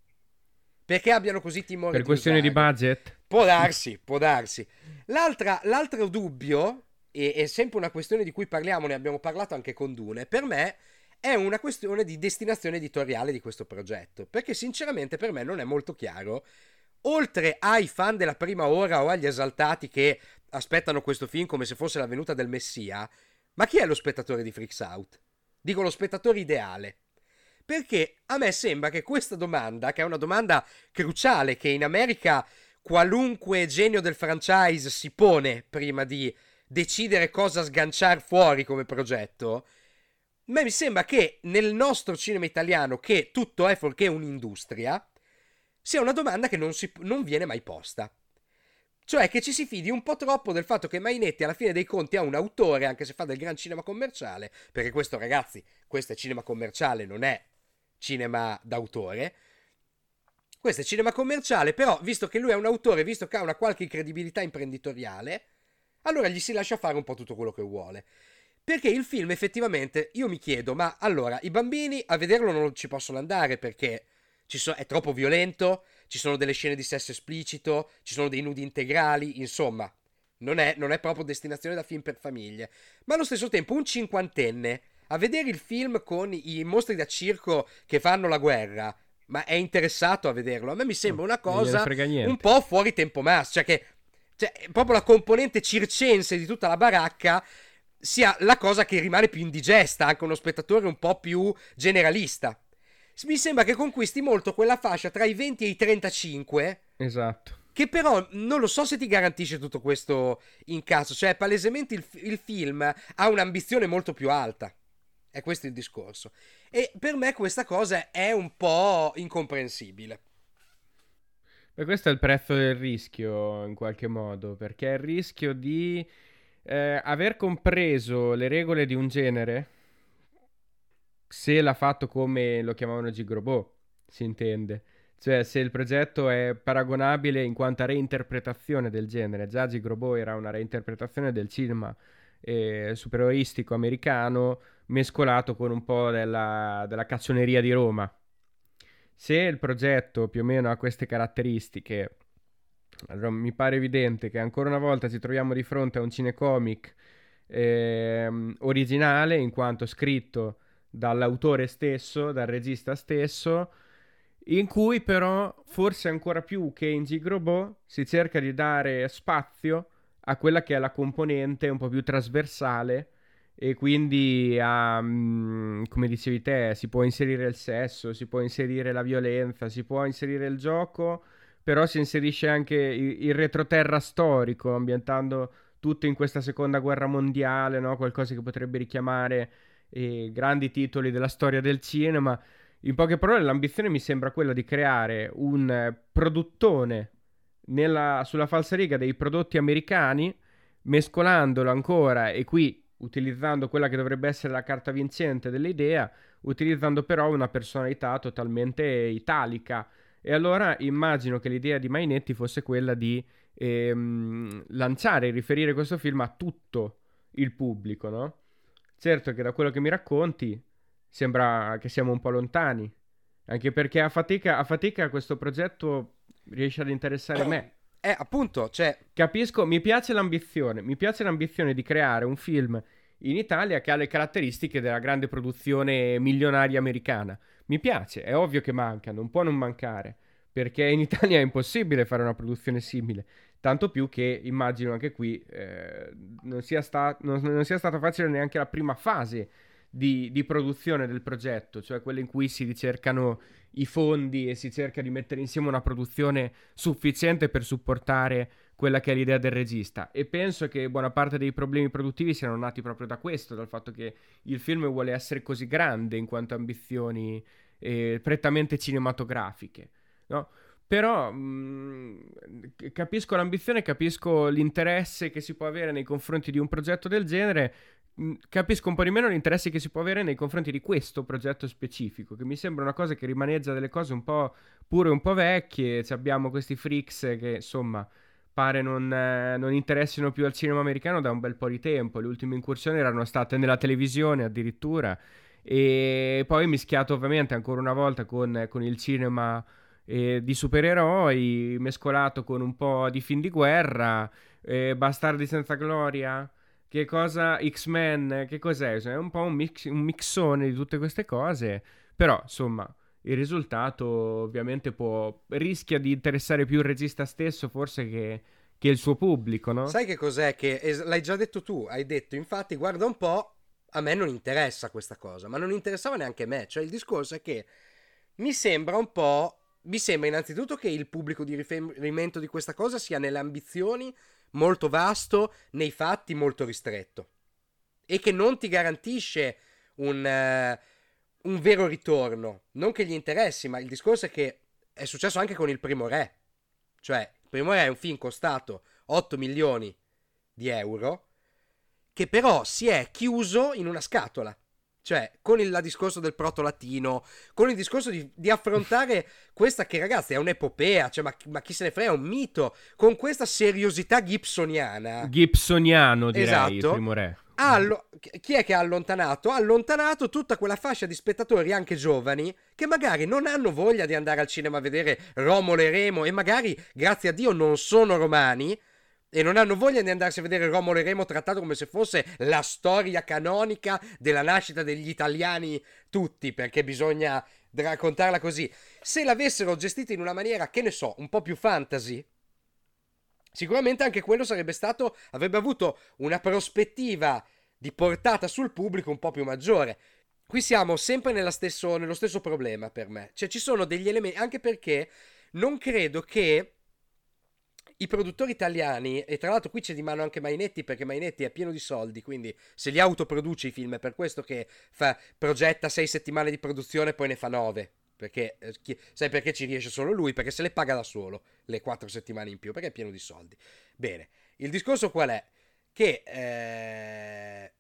Perché abbiano così timore Per di questioni di usare. budget? Può darsi, può darsi. L'altra, l'altro dubbio, e è sempre una questione di cui parliamo, ne abbiamo parlato anche con Dune, per me è una questione di destinazione editoriale di questo progetto. Perché sinceramente per me non è molto chiaro. Oltre ai fan della prima ora o agli esaltati che aspettano questo film come se fosse la venuta del Messia, ma chi è lo spettatore di Freaks Out? Dico lo spettatore ideale. Perché a me sembra che questa domanda, che è una domanda cruciale, che in America qualunque genio del franchise si pone prima di decidere cosa sganciare fuori come progetto, a me mi sembra che nel nostro cinema italiano, che tutto è fuorché un'industria, sia una domanda che non, si, non viene mai posta. Cioè che ci si fidi un po' troppo del fatto che Mainetti alla fine dei conti ha un autore, anche se fa del gran cinema commerciale, perché questo ragazzi, questo è cinema commerciale, non è cinema d'autore. Questo è cinema commerciale, però visto che lui è un autore, visto che ha una qualche credibilità imprenditoriale, allora gli si lascia fare un po' tutto quello che vuole. Perché il film effettivamente, io mi chiedo, ma allora i bambini a vederlo non ci possono andare perché so- è troppo violento, ci sono delle scene di sesso esplicito, ci sono dei nudi integrali, insomma, non è, non è proprio destinazione da film per famiglie. Ma allo stesso tempo un cinquantenne a vedere il film con i mostri da circo che fanno la guerra, ma è interessato a vederlo. A me mi sembra una cosa un po' fuori tempo mass, cioè che cioè, proprio la componente circense di tutta la baracca sia la cosa che rimane più indigesta anche uno spettatore un po' più generalista. Mi sembra che conquisti molto quella fascia tra i 20 e i 35 Esatto. che però non lo so se ti garantisce tutto questo incasso, cioè palesemente il, il film ha un'ambizione molto più alta. È questo il discorso. E per me questa cosa è un po' incomprensibile. E questo è il prezzo del rischio, in qualche modo, perché è il rischio di eh, aver compreso le regole di un genere, se l'ha fatto come lo chiamavano Gigrobot, si intende. Cioè, se il progetto è paragonabile in quanto a reinterpretazione del genere. Già Gigrobot era una reinterpretazione del cinema eh, superioristico americano mescolato con un po' della, della cazzoneria di Roma. Se il progetto più o meno ha queste caratteristiche, allora mi pare evidente che ancora una volta ci troviamo di fronte a un cinecomic ehm, originale, in quanto scritto dall'autore stesso, dal regista stesso, in cui però, forse ancora più che in Gigrobot, si cerca di dare spazio a quella che è la componente un po' più trasversale e quindi a, mm, come dicevi te, si può inserire il sesso, si può inserire la violenza, si può inserire il gioco, però si inserisce anche il, il retroterra storico, ambientando tutto in questa seconda guerra mondiale, no? qualcosa che potrebbe richiamare eh, grandi titoli della storia del cinema. In poche parole, l'ambizione mi sembra quella di creare un produttone nella- sulla falsariga dei prodotti americani, mescolandolo ancora e qui utilizzando quella che dovrebbe essere la carta vincente dell'idea, utilizzando però una personalità totalmente italica. E allora immagino che l'idea di Mainetti fosse quella di ehm, lanciare e riferire questo film a tutto il pubblico, no? Certo che da quello che mi racconti sembra che siamo un po' lontani, anche perché a fatica, a fatica questo progetto riesce ad interessare me. Eh, appunto, cioè, Capisco, mi piace l'ambizione, mi piace l'ambizione di creare un film in Italia che ha le caratteristiche della grande produzione milionaria americana. Mi piace, è ovvio che manca, non può non mancare, perché in Italia è impossibile fare una produzione simile. Tanto più che immagino anche qui eh, non, sia sta- non- non sia stata facile neanche la prima fase di, di produzione del progetto, cioè quella in cui si ricercano i fondi e si cerca di mettere insieme una produzione sufficiente per supportare quella che è l'idea del regista. E penso che buona parte dei problemi produttivi siano nati proprio da questo, dal fatto che il film vuole essere così grande in quanto ambizioni eh, prettamente cinematografiche, no? Però mh, capisco l'ambizione, capisco l'interesse che si può avere nei confronti di un progetto del genere capisco un po' di meno l'interesse che si può avere nei confronti di questo progetto specifico, che mi sembra una cosa che rimaneggia delle cose un po' pure un po' vecchie. Cioè abbiamo questi freaks che insomma pare non, eh, non, interessino più al cinema americano da un bel po' di tempo. Le ultime incursioni erano state nella televisione addirittura. E poi mischiato ovviamente ancora una volta con, con il cinema eh, di supereroi, mescolato con un po' di film di guerra, eh, Bastardi senza gloria. Che cosa X-Men? Che cos'è? È un po' un, mix, un mixone di tutte queste cose. Però, insomma, il risultato ovviamente può, rischia di interessare più il regista stesso forse che, che il suo pubblico, no? Sai che cos'è? Che es- l'hai già detto tu, hai detto infatti guarda un po', a me non interessa questa cosa, ma non interessava neanche a me, cioè il discorso è che mi sembra un po', mi sembra innanzitutto che il pubblico di riferimento di questa cosa sia nelle ambizioni molto vasto, nei fatti molto ristretto e che non ti garantisce un... Uh, un vero ritorno. Non che gli interessi, ma il discorso è che è successo anche con il primo re. Cioè, il primo re è un film costato 8 milioni di euro, che però si è chiuso in una scatola. Cioè, con il discorso del proto-latino, con il discorso di, di affrontare questa che, ragazzi, è un'epopea, cioè, ma, ma, chi se ne frega, è un mito, con questa seriosità gibsoniana. Gibsoniano, direi, esatto, il primo re allo- chi è che ha allontanato? Ha allontanato tutta quella fascia di spettatori, anche giovani, che magari non hanno voglia di andare al cinema a vedere Romolo e Remo e magari, grazie a Dio, non sono romani e non hanno voglia di andarsi a vedere Romolo e Remo trattato come se fosse la storia canonica della nascita degli italiani tutti, perché bisogna raccontarla così. Se l'avessero gestita in una maniera, che ne so, un po' più fantasy, sicuramente anche quello sarebbe stato, avrebbe avuto una prospettiva di portata sul pubblico un po' più maggiore. Qui siamo sempre stesso, nello stesso problema per me. Cioè ci sono degli elementi, anche perché non credo che i produttori italiani, e tra l'altro qui c'è di mano anche Mainetti perché Mainetti è pieno di soldi, quindi se li autoproduce i film è per questo che fa, progetta sei settimane di produzione e poi ne fa nove. Perché eh, sai perché ci riesce solo lui? Perché se le paga da solo le quattro settimane in più, perché è pieno di soldi. Bene, il discorso qual è? Che eh,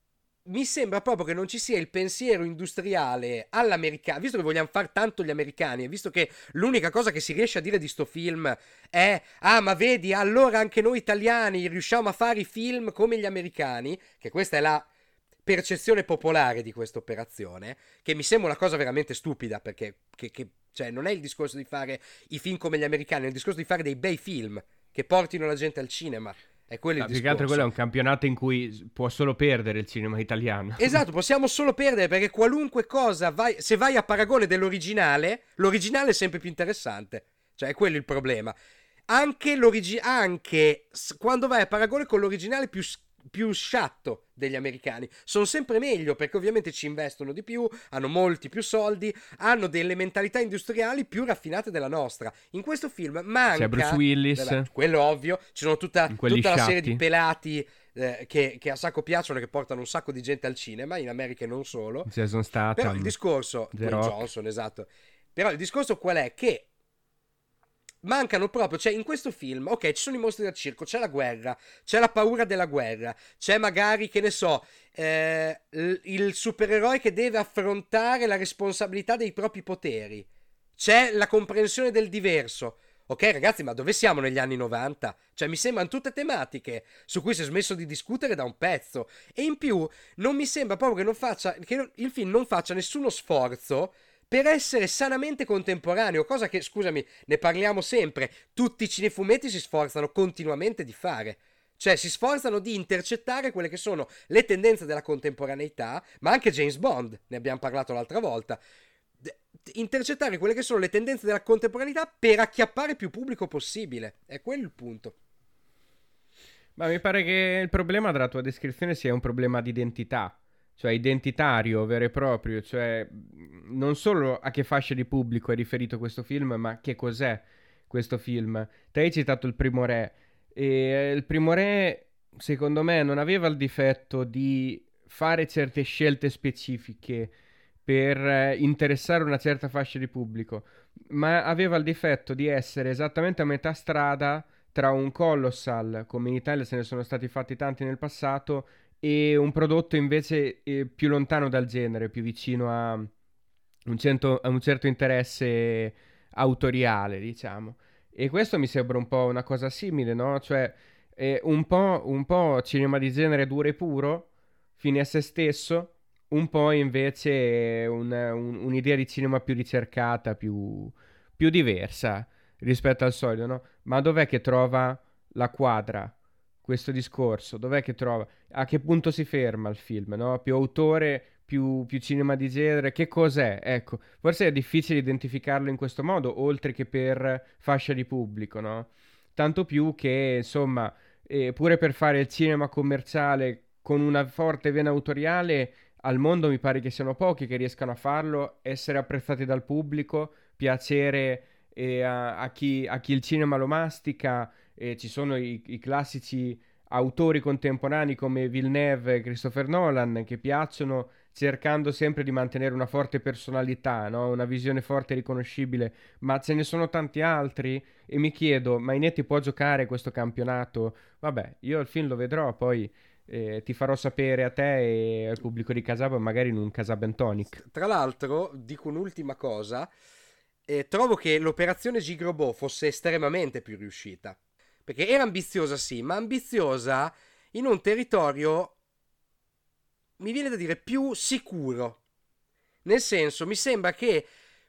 mi sembra proprio che non ci sia il pensiero industriale all'americano, visto che vogliamo fare tanto gli americani e visto che l'unica cosa che si riesce a dire di sto film è ah ma vedi allora anche noi italiani riusciamo a fare i film come gli americani, che questa è la percezione popolare di questa operazione, che mi sembra una cosa veramente stupida, perché che, che, cioè, non è il discorso di fare i film come gli americani, è il discorso di fare dei bei film che portino la gente al cinema. È quello il discorso. Più che altro quello è un campionato in cui può solo perdere il cinema italiano. Esatto, possiamo solo perdere perché qualunque cosa, vai, se vai a paragone dell'originale, l'originale è sempre più interessante. Cioè, è quello il problema. Anche, anche quando vai a paragone con l'originale più più sciatto degli americani. Sono sempre meglio perché ovviamente ci investono di più, hanno molti più soldi, hanno delle mentalità industriali più raffinate della nostra. In questo film manca... C'è Bruce Willis. Vabbè, quello ovvio, ci sono tutta, tutta la serie di pelati eh, che, che, a sacco piacciono e che portano un sacco di gente al cinema, in America e non solo. Jason Statham. Però il discorso... Johnson, esatto. Però il discorso qual è? Che mancano proprio, cioè in questo film, ok, ci sono i mostri da circo, c'è la guerra, c'è la paura della guerra, c'è magari, che ne so, eh, il supereroe che deve affrontare la responsabilità dei propri poteri, c'è la comprensione del diverso. Ok ragazzi, ma dove siamo negli anni 90? Cioè mi sembrano tutte tematiche su cui si è smesso di discutere da un pezzo. E in più non mi sembra proprio che, non faccia, che il film non faccia nessuno sforzo per essere sanamente contemporaneo, cosa che, scusami, ne parliamo sempre, tutti i cinefumetti si sforzano continuamente di fare. Cioè si sforzano di intercettare quelle che sono le tendenze della contemporaneità, ma anche James Bond, ne abbiamo parlato l'altra volta. intercettare quelle che sono le tendenze della contemporaneità per acchiappare più pubblico possibile. È quello il punto. Ma mi pare che il problema della tua descrizione sia un problema di identità cioè identitario, vero e proprio, cioè non solo a che fascia di pubblico è riferito questo film, ma che cos'è questo film. Te hai citato il primo re, e il primo re, secondo me, non aveva il difetto di fare certe scelte specifiche per interessare una certa fascia di pubblico, ma aveva il difetto di essere esattamente a metà strada tra un colossal, come in Italia se ne sono stati fatti tanti nel passato, e un prodotto invece eh, più lontano dal genere, più vicino a un, cento, a un certo interesse autoriale, diciamo. E questo mi sembra un po' una cosa simile, no? Cioè, eh, un, po', un po' cinema di genere duro e puro, fine a se stesso, un po' invece un, un, un'idea di cinema più ricercata, più, più diversa rispetto al solito, no? Ma dov'è che trova la quadra questo discorso? Dov'è che trova? A che punto si ferma il film, no? Più autore, più, più cinema di genere, che cos'è? Ecco, forse è difficile identificarlo in questo modo, oltre che per fascia di pubblico, no? Tanto più che, insomma, eh, pure per fare il cinema commerciale con una forte vena autoriale, al mondo mi pare che siano pochi che riescano a farlo, essere apprezzati dal pubblico, piacere eh, a, a, chi, a, chi, il cinema lo mastica. Eh, ci sono i, i, classici autori contemporanei come Villeneuve e Christopher Nolan che piacciono cercando sempre di mantenere una forte personalità, no? una visione forte e riconoscibile, ma ce ne sono tanti altri e mi chiedo, ma Inetti può giocare questo campionato? Vabbè, io il film lo vedrò, poi eh, ti farò sapere a te e al pubblico di Casaba, magari in un Casaben Tonic. Tra l'altro, dico un'ultima cosa, eh, trovo che l'operazione Gigrobot fosse estremamente più riuscita, perché era ambiziosa sì, ma ambiziosa in un territorio, mi viene da dire, più sicuro. Nel senso, mi sembra che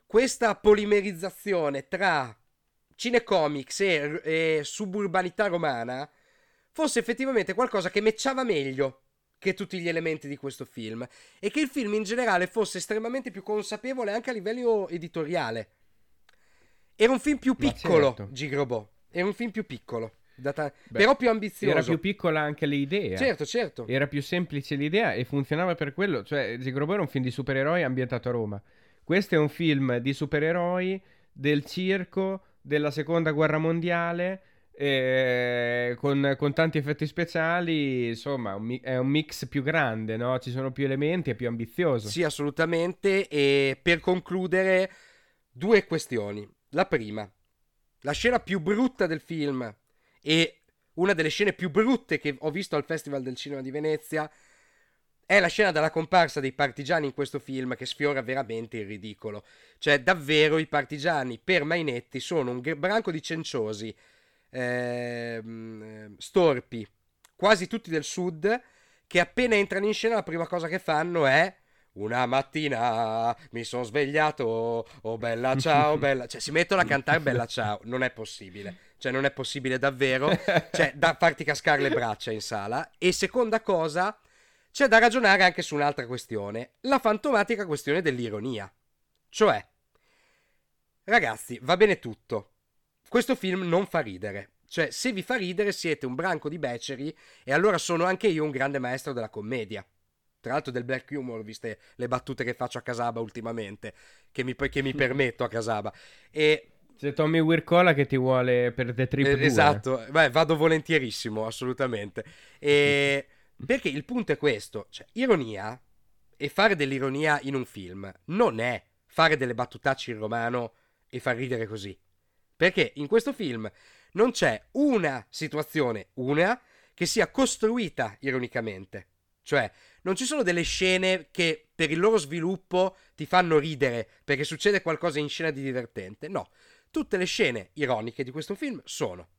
questa polimerizzazione tra cinecomics e, e suburbanità romana fosse effettivamente qualcosa che matchava meglio che tutti gli elementi di questo film e che il film in generale fosse estremamente più consapevole anche a livello editoriale. Era un film più piccolo, certo. Gigrobot. Era un film più piccolo. Ta- Beh, però più ambizioso. Era più piccola anche l'idea. Certo, certo. Era più semplice l'idea e funzionava per quello. Cioè, Gigrobot era un film di supereroi ambientato a Roma. Questo è un film di supereroi del circo della seconda guerra mondiale e con, con, tanti effetti speciali, insomma, un, è un mix più grande, no? Ci sono più elementi, è più ambizioso. Sì, assolutamente. E per concludere, due questioni. La prima, la scena più brutta del film e una delle scene più brutte che ho visto al Festival del Cinema di Venezia è la scena della comparsa dei partigiani in questo film che sfiora veramente il ridicolo. Cioè, davvero i partigiani per Mainetti sono un branco di cenciosi Ehm, storpi, quasi tutti del sud, che appena entrano in scena la prima cosa che fanno è una mattina mi sono svegliato, oh bella ciao, bella... Cioè si mettono a cantare bella ciao, non è possibile. Cioè non è possibile davvero, cioè da farti cascare le braccia in sala. E seconda cosa, c'è da ragionare anche su un'altra questione, la fantomatica questione dell'ironia. Cioè, ragazzi, va bene tutto, questo film non fa ridere. Cioè, se vi fa ridere siete un branco di beceri e allora sono anche io un grande maestro della commedia. Tra l'altro del black humor, viste le battute che faccio a Casaba ultimamente, che mi, che mi permetto a Casaba. E... C'è Tommy Wirkola che ti vuole per The Trip eh, Esatto, Beh, vado volentierissimo, assolutamente. E... Perché il punto è questo, cioè, ironia e fare dell'ironia in un film non è fare delle battutacce in romano e far ridere così. Perché in questo film non c'è una situazione, una, che sia costruita ironicamente. Cioè, non ci sono delle scene che per il loro sviluppo ti fanno ridere perché succede qualcosa in scena di divertente. No, tutte le scene ironiche di questo film sono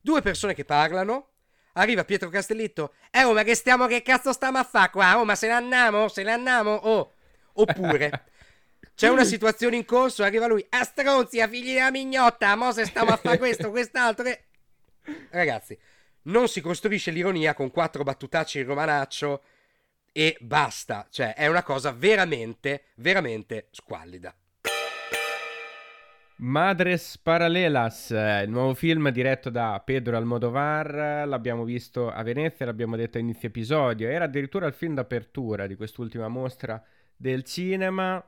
due persone che parlano, arriva Pietro Castellitto, eh oh ma che stiamo, che cazzo stiamo a fare qua? Oh ma se ne andiamo, se ne andiamo, oh. Oppure c'è una situazione in corso, arriva lui, a stronzi, a figli della mignotta, mo se stiamo a fare questo, quest'altro. Che... Ragazzi, non si costruisce l'ironia con quattro battutacci in romanaccio e basta. Cioè, è una cosa veramente, veramente squallida. Madres Paralelas, il nuovo film diretto da Pedro Almodovar, l'abbiamo visto a Venezia, l'abbiamo detto a inizio episodio, era addirittura il film d'apertura di quest'ultima mostra del cinema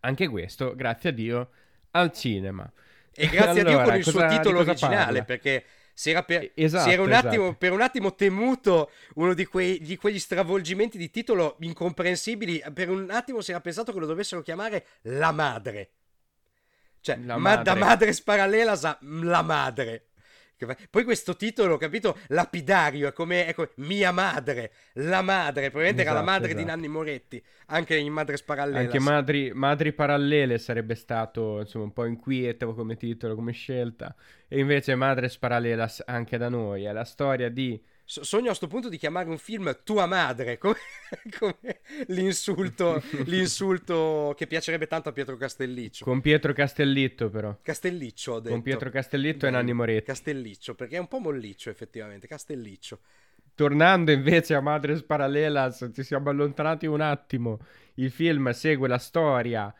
anche questo, grazie a Dio, al cinema. E grazie allora, a Dio con il cosa, suo titolo originale, parla? perché si era, per, esatto, si era un attimo, esatto. per un attimo temuto uno di, quei, di, quegli stravolgimenti di titolo incomprensibili. Per un attimo si era pensato che lo dovessero chiamare La Madre. Cioè, la ma, madre. da Madres Parallelas a La Madre. Poi questo titolo, capito, lapidario, è come, è come Mia madre, la madre, probabilmente esatto, era la esatto, madre esatto. di Nanni Moretti, anche in Madres Parallele. Anche madri, madri, Parallele sarebbe stato, insomma, un po' inquieto come titolo, come scelta, e invece Madres Parallelas anche da noi, è la storia di sogno a questo punto di chiamare un film Tua madre, come, come l'insulto, l'insulto, che piacerebbe tanto a Pietro Castelliccio. Con Pietro Castellitto però. Castelliccio ho detto. Con Pietro Castellitto e Nanni Moretti. Castelliccio, perché è un po' molliccio effettivamente, Castelliccio. Tornando invece a Madres Parallelas, ci siamo allontanati un attimo. Il film segue la storia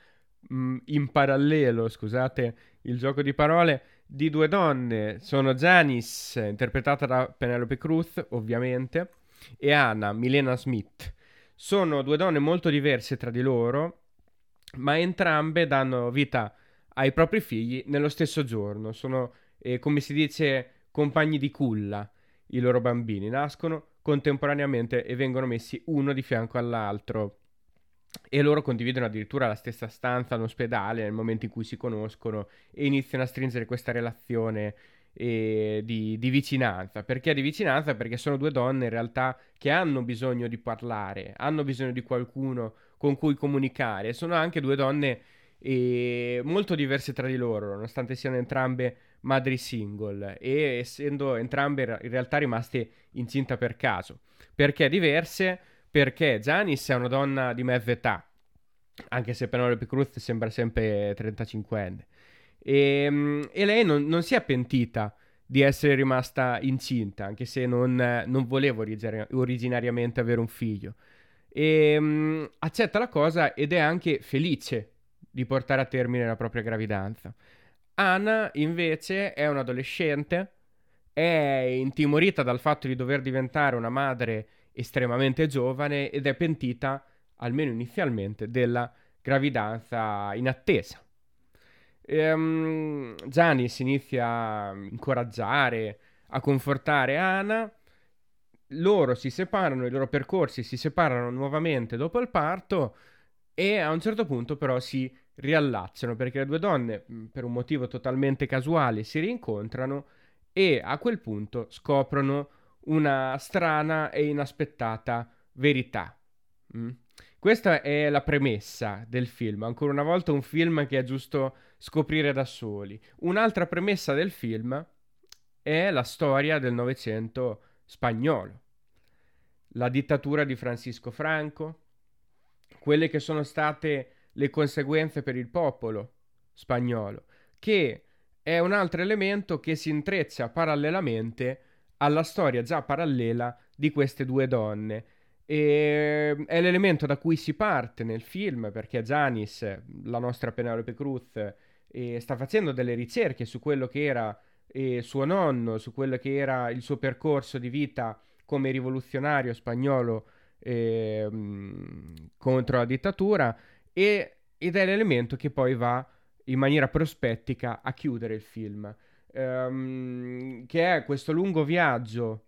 mh, mm, in parallelo, scusate il gioco di parole, di due donne. Sono Janice, interpretata da Penelope Cruz, ovviamente, e Anna, Milena Smith. Sono due donne molto diverse tra di loro, ma entrambe danno vita ai propri figli nello stesso giorno. Sono, eh, come si dice, compagni di culla. I loro bambini nascono contemporaneamente e vengono messi uno di fianco all'altro e loro condividono addirittura la stessa stanza all'ospedale nel momento in cui si conoscono e iniziano a stringere questa relazione eh, di, di, vicinanza. Perché di vicinanza? Perché sono due donne in realtà che hanno bisogno di parlare, hanno bisogno di qualcuno con cui comunicare. Sono anche due donne eh, molto diverse tra di loro, nonostante siano entrambe madri single e essendo entrambe in realtà rimaste incinta per caso. Perché diverse? Perché Janice è una donna di mezza età, anche se Penelope Cruz sembra sempre 35enne. E, ehm, e lei non, non, si è pentita di essere rimasta incinta, anche se non, non voleva originariamente avere un figlio. E um, accetta la cosa ed è anche felice di portare a termine la propria gravidanza. Anna invece è un'adolescente, è intimorita dal fatto di dover diventare una madre estremamente giovane ed è pentita, almeno inizialmente, della gravidanza in attesa. Ehm, Gianni si inizia a incoraggiare, a confortare Anna. Loro si separano, i loro percorsi si separano nuovamente dopo il parto e a un certo punto però si riallacciano perché le due donne, per un motivo totalmente casuale, si rincontrano e a quel punto scoprono una strana e inaspettata verità. Mm? Questa è la premessa del film, ancora una volta un film che è giusto scoprire da soli. Un'altra premessa del film è la storia del Novecento spagnolo, la dittatura di Francisco Franco, quelle che sono state le conseguenze per il popolo spagnolo, che è un altro elemento che si intreccia parallelamente alla storia già parallela di queste due donne. E è l'elemento da cui si parte nel film perché Janice, la nostra Penelope Cruz, eh, sta facendo delle ricerche su quello che era eh, suo nonno, su quello che era il suo percorso di vita come rivoluzionario spagnolo eh, contro la dittatura e, ed è l'elemento che poi va in maniera prospettica a chiudere il film ehm, che è questo lungo viaggio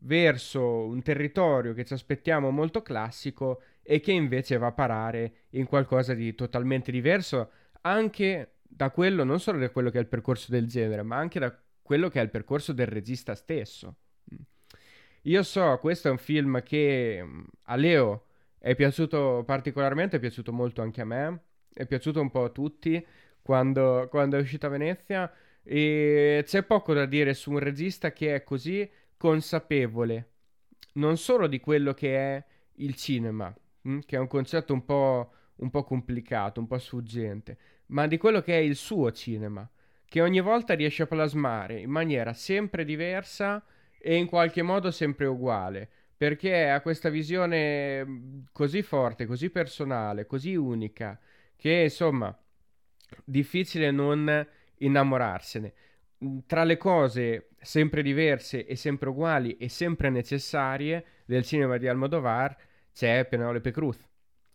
verso un territorio che ci aspettiamo molto classico e che invece va a parare in qualcosa di totalmente diverso anche da quello, non solo da quello che è il percorso del genere, ma anche da quello che è il percorso del regista stesso. Io so, questo è un film che mm, a Leo è piaciuto particolarmente, è piaciuto molto anche a me, è piaciuto un po' a tutti quando, quando è uscito a Venezia. E c'è poco da dire su un regista che è così consapevole non solo di quello che è il cinema, mh? Mm, che è un concetto un po', un po' complicato, un po' sfuggente, ma di quello che è il suo cinema, che ogni volta riesce a plasmare in maniera sempre diversa e in qualche modo sempre uguale, perché ha questa visione mm, così forte, così personale, così unica, che insomma difficile non innamorarsene. Mm, tra le cose sempre diverse e sempre uguali e sempre necessarie del cinema di Almodovar c'è Penelope Cruz,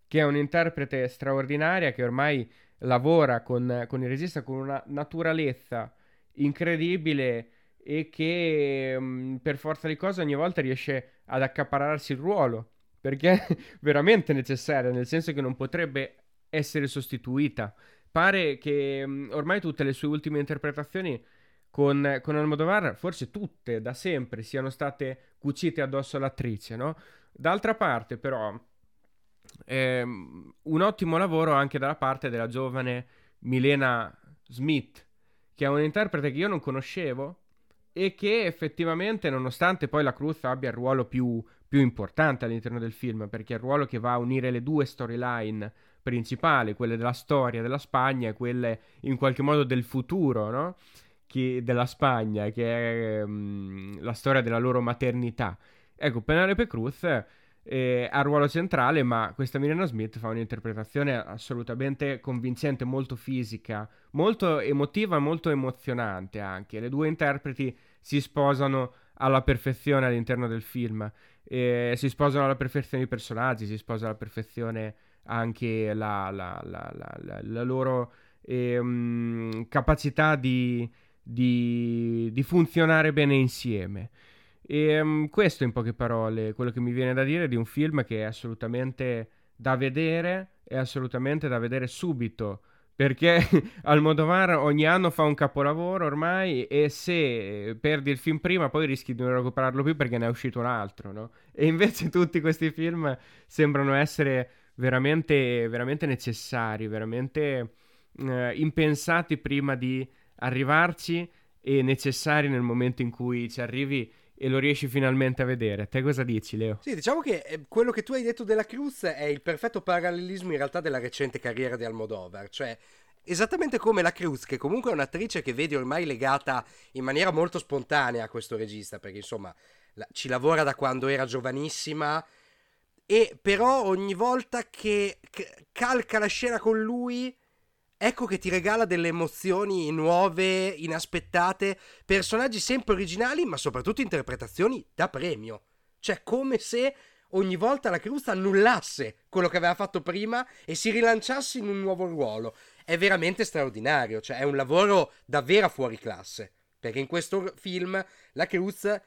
che è un'interprete straordinaria che ormai lavora con, con il regista con una naturalezza incredibile e che mh, mm, per forza di cose ogni volta riesce ad accapararsi il ruolo perché è veramente necessaria, nel senso che non potrebbe essere sostituita pare che mm, ormai tutte le sue ultime interpretazioni con, con Almodovar forse tutte da sempre siano state cucite addosso all'attrice, no? D'altra parte però ehm, un ottimo lavoro anche dalla parte della giovane Milena Smith, che è un'interprete che io non conoscevo e che effettivamente, nonostante poi la Cruz abbia il ruolo più, più importante all'interno del film, perché è il ruolo che va a unire le due storyline principali, quelle della storia della Spagna quelle in qualche modo del futuro, no? Che, della Spagna, che è um, la storia della loro maternità. Ecco, Penelope Cruz eh, ha ruolo centrale, ma questa Milena Smith fa un'interpretazione assolutamente convincente, molto fisica, molto emotiva, molto emozionante anche. Le due interpreti si sposano alla perfezione all'interno del film, eh, si sposano alla perfezione i personaggi, si sposa alla perfezione anche la, la, la, la loro eh, capacità di, di, di, funzionare bene insieme. E um, questo in poche parole, quello che mi viene da dire di un film che è assolutamente da vedere, è assolutamente da vedere subito perché Almodovar ogni anno fa un capolavoro ormai e se perdi il film prima poi rischi di non recuperarlo più perché ne è uscito un altro, no? E invece tutti questi film sembrano essere veramente, veramente necessari, veramente eh, impensati prima di arrivarci e necessari nel momento in cui ci arrivi e lo riesci finalmente a vedere. Te cosa dici, Leo? Sì, diciamo che eh, quello che tu hai detto della Cruz è il perfetto parallelismo in realtà della recente carriera di Almodovar, cioè esattamente come la Cruz, che comunque è un'attrice che vedi ormai legata in maniera molto spontanea a questo regista, perché insomma la, ci lavora da quando era giovanissima e però ogni volta che calca la scena con lui ecco che ti regala delle emozioni nuove, inaspettate, personaggi sempre originali, ma soprattutto interpretazioni da premio. Cioè, come se ogni volta la Cruz annullasse quello che aveva fatto prima e si rilanciasse in un nuovo ruolo. È veramente straordinario, cioè è un lavoro davvero fuori classe. Perché in questo film la Cruz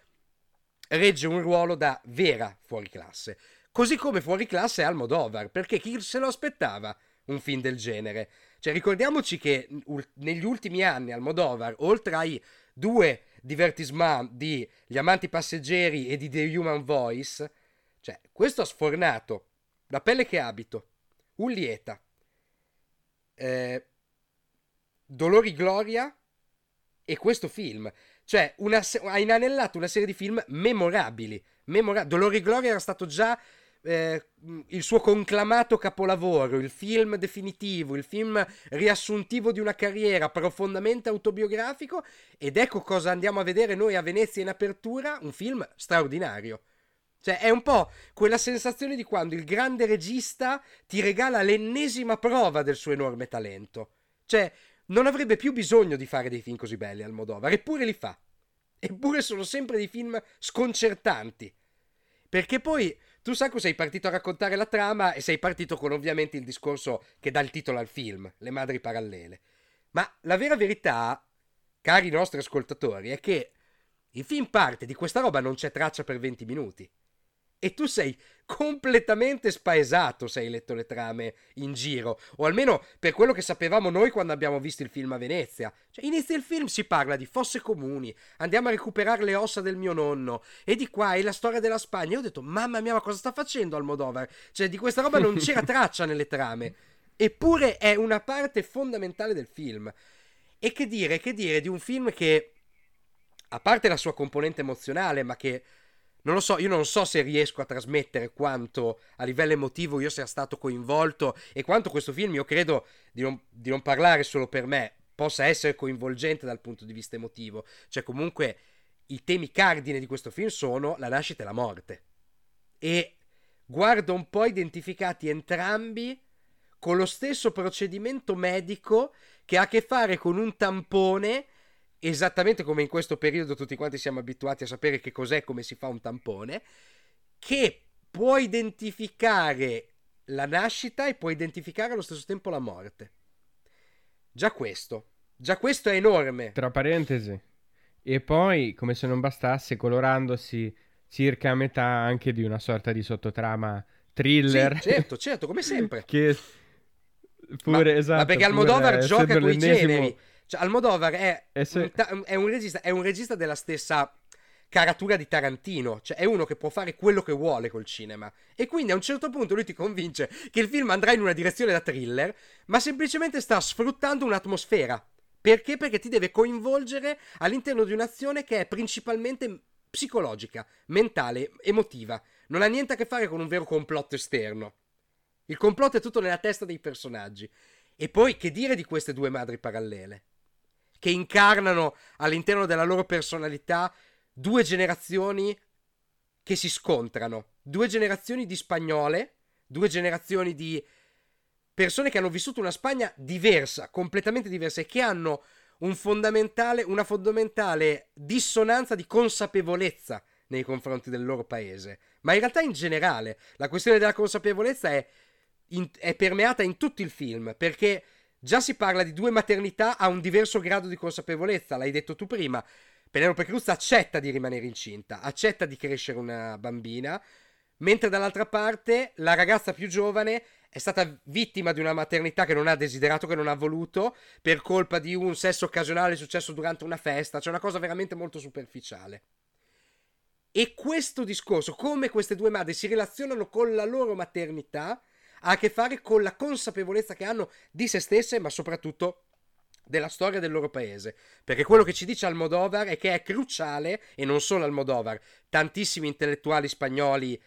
regge un ruolo da vera fuori classe. Così come fuori classe Almodovar, perché chi se lo aspettava un film del genere? Cioè, ricordiamoci che negli ultimi anni Almodovar, oltre ai due divertissement di Gli amanti passeggeri e di The Human Voice, cioè, questo ha sfornato La pelle che abito, Ullieta, eh, Dolori Gloria e questo film. Cioè, una, ha inanellato una serie di film memorabili. Memora- Dolori Gloria era stato già eh, il suo conclamato capolavoro, il film definitivo, il film riassuntivo di una carriera profondamente autobiografico ed ecco cosa andiamo a vedere noi a Venezia in apertura, un film straordinario. Cioè, è un po' quella sensazione di quando il grande regista ti regala l'ennesima prova del suo enorme talento. Cioè, non avrebbe più bisogno di fare dei film così belli al Modovar, eppure li fa. Eppure sono sempre dei film sconcertanti. Perché poi tu Sacco sei partito a raccontare la trama e sei partito con ovviamente il discorso che dà il titolo al film, Le madri parallele. Ma la vera verità, cari nostri ascoltatori, è che il film parte di questa roba non c'è traccia per 20 minuti e tu sei completamente spaesato se hai letto le trame in giro, o almeno per quello che sapevamo noi quando abbiamo visto il film a Venezia. Cioè, inizia il film, si parla di fosse comuni, andiamo a recuperare le ossa del mio nonno, e di qua è la storia della Spagna. Io ho detto, mamma mia, ma cosa sta facendo Almodovar? Cioè, di questa roba non c'era traccia nelle trame, eppure è una parte fondamentale del film. E che dire, che dire di un film che, a parte la sua componente emozionale, ma che non lo so, io non so se riesco a trasmettere quanto a livello emotivo io sia stato coinvolto e quanto questo film, io credo di non, di non parlare solo per me, possa essere coinvolgente dal punto di vista emotivo. Cioè, comunque, i temi cardine di questo film sono la nascita e la morte. E guardo un po' identificati entrambi con lo stesso procedimento medico che ha a che fare con un tampone esattamente come in questo periodo tutti quanti siamo abituati a sapere che cos'è, come si fa un tampone, che può identificare la nascita e può identificare allo stesso tempo la morte. Già questo, già questo è enorme. Tra parentesi. E poi, come se non bastasse, colorandosi circa a metà anche di una sorta di sottotrama thriller. Sì, certo, certo, come sempre. che pure, ma, esatto, ma perché Almodovar gioca con i generi. Cioè, Almodovar è, se... un, ta- è, un regista, è un regista della stessa caratura di Tarantino, cioè è uno che può fare quello che vuole col cinema. E quindi a un certo punto lui ti convince che il film andrà in una direzione da thriller, ma semplicemente sta sfruttando un'atmosfera. Perché? Perché ti deve coinvolgere all'interno di un'azione che è principalmente psicologica, mentale, emotiva. Non ha niente a che fare con un vero complotto esterno. Il complotto è tutto nella testa dei personaggi. E poi che dire di queste due madri parallele? Che incarnano all'interno della loro personalità due generazioni che si scontrano, due generazioni di spagnole, due generazioni di persone che hanno vissuto una Spagna diversa, completamente diversa e che hanno un fondamentale, una fondamentale dissonanza di consapevolezza nei confronti del loro paese. Ma in realtà in generale la questione della consapevolezza è, in, è permeata in tutto il film, perché Già si parla di due maternità a un diverso grado di consapevolezza, l'hai detto tu prima. Penelope Cruz accetta di rimanere incinta, accetta di crescere una bambina, mentre dall'altra parte la ragazza più giovane è stata vittima di una maternità che non ha desiderato, che non ha voluto, per colpa di un sesso occasionale successo durante una festa, cioè una cosa veramente molto superficiale. E questo discorso, come queste due madri si relazionano con la loro maternità, ha a che fare con la consapevolezza che hanno di se stesse, ma soprattutto della storia del loro paese. Perché quello che ci dice Almodovar è che è cruciale, e non solo Almodovar, tantissimi intellettuali spagnoli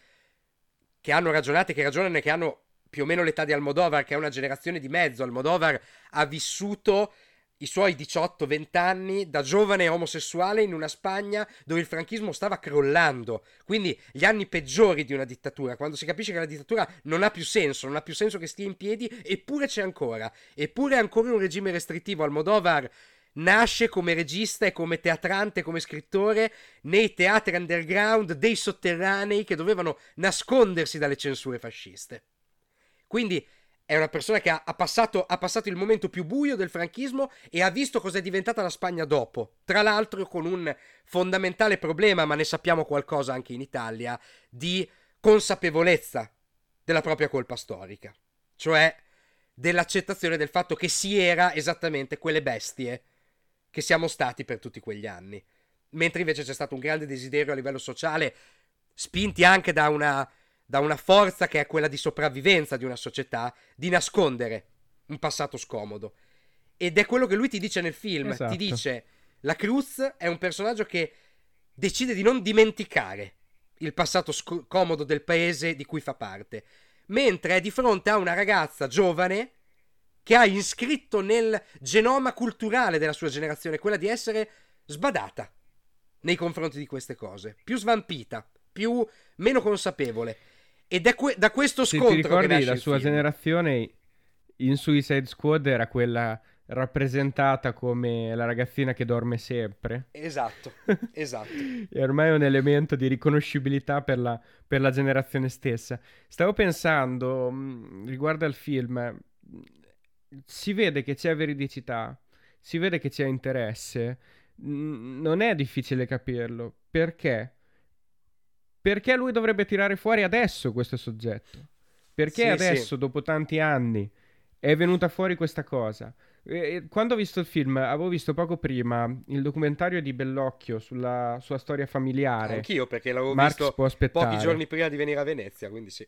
che hanno ragionato e che ragionano e che hanno più o meno l'età di Almodovar, che è una generazione di mezzo. Almodovar ha vissuto i suoi 18-20 anni da giovane omosessuale in una Spagna dove il franchismo stava crollando. Quindi gli anni peggiori di una dittatura, quando si capisce che la dittatura non ha più senso, non ha più senso che stia in piedi, eppure c'è ancora. Eppure è ancora un regime restrittivo. Almodovar nasce come regista e come teatrante, come scrittore nei teatri underground dei sotterranei che dovevano nascondersi dalle censure fasciste. Quindi è una persona che ha, ha, passato, ha, passato, il momento più buio del franchismo e ha visto cos'è diventata la Spagna dopo. Tra l'altro con un fondamentale problema, ma ne sappiamo qualcosa anche in Italia, di consapevolezza della propria colpa storica. Cioè dell'accettazione del fatto che si era esattamente quelle bestie che siamo stati per tutti quegli anni. Mentre invece c'è stato un grande desiderio a livello sociale, spinti anche da una da una forza che è quella di sopravvivenza di una società, di nascondere un passato scomodo. Ed è quello che lui ti dice nel film. Esatto. Ti dice, la Cruz è un personaggio che decide di non dimenticare il passato scomodo del paese di cui fa parte, mentre è di fronte a una ragazza giovane che ha iscritto nel genoma culturale della sua generazione quella di essere sbadata nei confronti di queste cose, più svampita, più meno consapevole. Ed è que- da questo scontro Se ti ricordi la sua film. generazione in Suicide Squad era quella rappresentata come la ragazzina che dorme sempre. Esatto, esatto. e ormai è un elemento di riconoscibilità per la, per la generazione stessa. Stavo pensando, mh, riguardo al film, si vede che c'è veridicità, si vede che c'è interesse, mh, non è difficile capirlo. Perché? Perché lui dovrebbe tirare fuori adesso questo soggetto? Perché sì, adesso, sì. dopo tanti anni, è venuta fuori questa cosa? E, quando ho visto il film, avevo visto poco prima il documentario di Bellocchio sulla sua storia familiare. Anch'io, perché l'avevo Marx visto pochi giorni prima di venire a Venezia, quindi sì.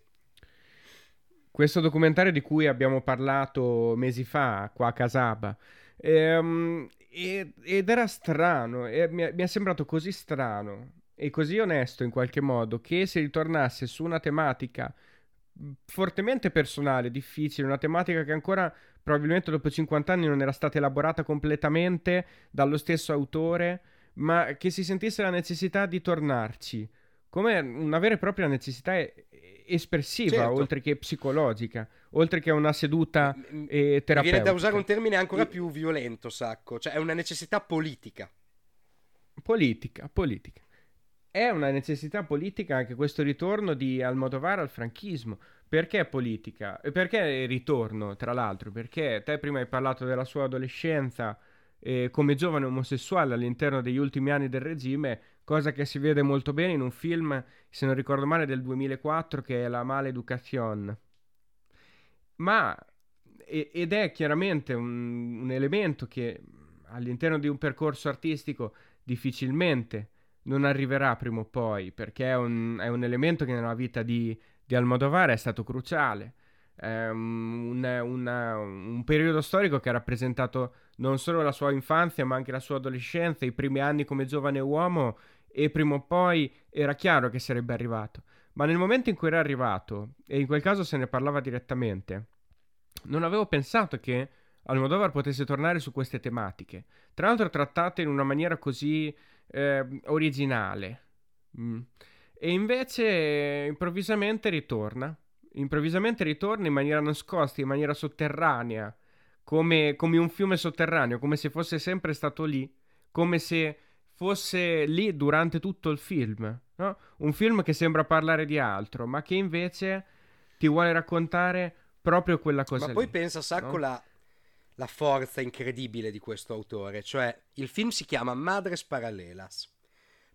Questo documentario di cui abbiamo parlato mesi fa qua a Casaba. Ehm, ed era strano, mi, mi è sembrato così strano e così onesto in qualche modo che se ritornasse su una tematica fortemente personale, difficile, una tematica che ancora probabilmente dopo 50 anni non era stata elaborata completamente dallo stesso autore, ma che si sentisse la necessità di tornarci, come una vera e propria necessità espressiva, certo. oltre che psicologica, oltre che una seduta eh, terapeutica. Viene da usare un termine ancora più violento, Sacco, cioè è una necessità politica. Politica, politica è una necessità politica anche questo ritorno di Almodovar al franchismo. Perché politica? Perché ritorno, tra l'altro? Perché te prima hai parlato della sua adolescenza eh, come giovane omosessuale all'interno degli ultimi anni del regime, cosa che si vede molto bene in un film, se non ricordo male, del 2004 che è La Maleducation. Ma ed è chiaramente un, un elemento che all'interno di un percorso artistico difficilmente non arriverà prima o poi, perché è un, è un elemento che nella vita di, di Almodovar è stato cruciale. È un, una, un periodo storico che ha rappresentato non solo la sua infanzia, ma anche la sua adolescenza, i primi anni come giovane uomo, e prima o poi era chiaro che sarebbe arrivato. Ma nel momento in cui era arrivato, e in quel caso se ne parlava direttamente, non avevo pensato che Almodovar potesse tornare su queste tematiche. Tra l'altro trattate in una maniera così eh, originale. Mm. E invece improvvisamente ritorna. Improvvisamente ritorna in maniera nascosta, in maniera sotterranea, come, come un fiume sotterraneo, come se fosse sempre stato lì, come se fosse lì durante tutto il film. No? Un film che sembra parlare di altro, ma che invece ti vuole raccontare proprio quella cosa. Ma poi lì, pensa, Sacco, no? la, la forza incredibile di questo autore. Cioè, il film si chiama Madres Paralelas.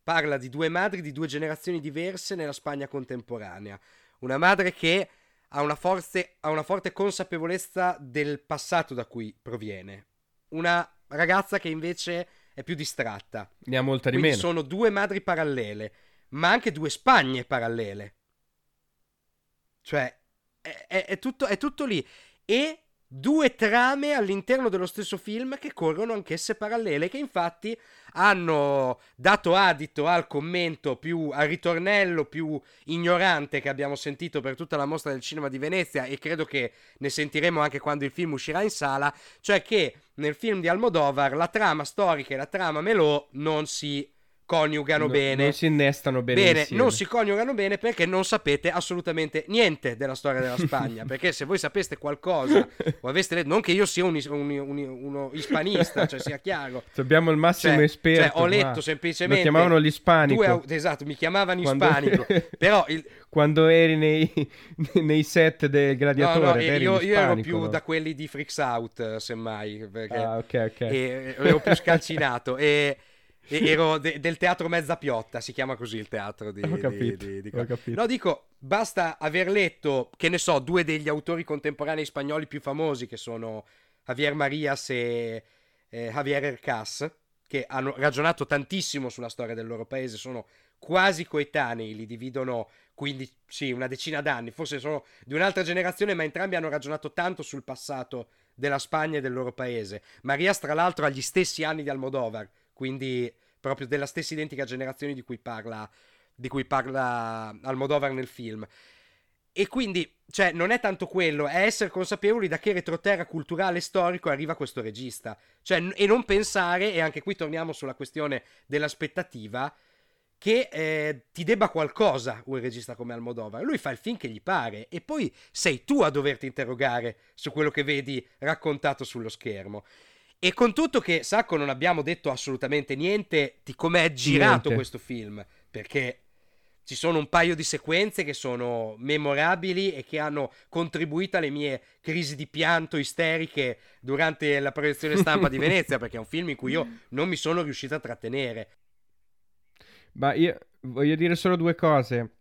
Parla di due madri di due generazioni diverse nella Spagna contemporanea. Una madre che ha una, forze, ha una forte consapevolezza del passato da cui proviene. Una ragazza che invece è più distratta. Ne ha molta di Quindi meno. sono due madri parallele, ma anche due Spagne parallele. Cioè, è, è- è tutto, è tutto lì. E due trame all'interno dello stesso film che corrono anch'esse parallele, che infatti hanno dato adito al commento più, al ritornello più ignorante che abbiamo sentito per tutta la mostra del cinema di Venezia e credo che ne sentiremo anche quando il film uscirà in sala, cioè che nel film di Almodovar la trama storica e la trama melò non si coniugano No- bene. Non si innestano bene. Bene, insieme. non si coniugano bene perché non sapete assolutamente niente della storia della Spagna. perché se voi sapeste qualcosa, o aveste letto, non che io sia un, un- un- uno ispanista, cioè sia chiaro. Abbiamo il massimo Cioè, esperto. cioè, ho letto semplicemente. Lo chiamavano l'ispanico. due esatto, mi chiamavano Quando- ispanico. però il, Quando eri nei, nei set del no, gladiatore. no, eri io, io ero più no? da quelli di Freaks Out, semmai. Perché Ah, ok, ok. e ero più scalcinato. e ero de- del teatro Mezza Piotta, si chiama così il teatro di, Ho di- capito, di- di ho qua. capito. No, dico, basta aver letto, che ne so, due degli autori contemporanei spagnoli più famosi, che sono Javier Marias e eh, Javier Ercas, che hanno ragionato tantissimo sulla storia del loro paese, sono quasi coetanei, li dividono quindi sì, una decina d'anni, forse sono di un'altra generazione, ma entrambi hanno ragionato tanto sul passato della Spagna e del loro paese. Marias, tra l'altro, ha gli stessi anni di Almodovar, quindi proprio della stessa identica generazione di cui parla, di cui parla Almodovar nel film. E quindi, cioè, non è tanto quello, è essere consapevoli da che retroterra culturale e storico arriva questo regista. Cioè, e non pensare, e anche qui torniamo sulla questione dell'aspettativa, che eh, ti debba qualcosa un regista come Almodovar. Lui fa il film che gli pare e poi sei tu a doverti interrogare su quello che vedi raccontato sullo schermo. E con tutto che, Sacco, non abbiamo detto assolutamente niente di com'è girato Niente. questo film, perché ci sono un paio di sequenze che sono memorabili e che hanno contribuito alle mie crisi di pianto isteriche durante la proiezione stampa di Venezia, perché è un film in cui io non mi sono riuscito a trattenere. Ma io voglio dire solo due cose,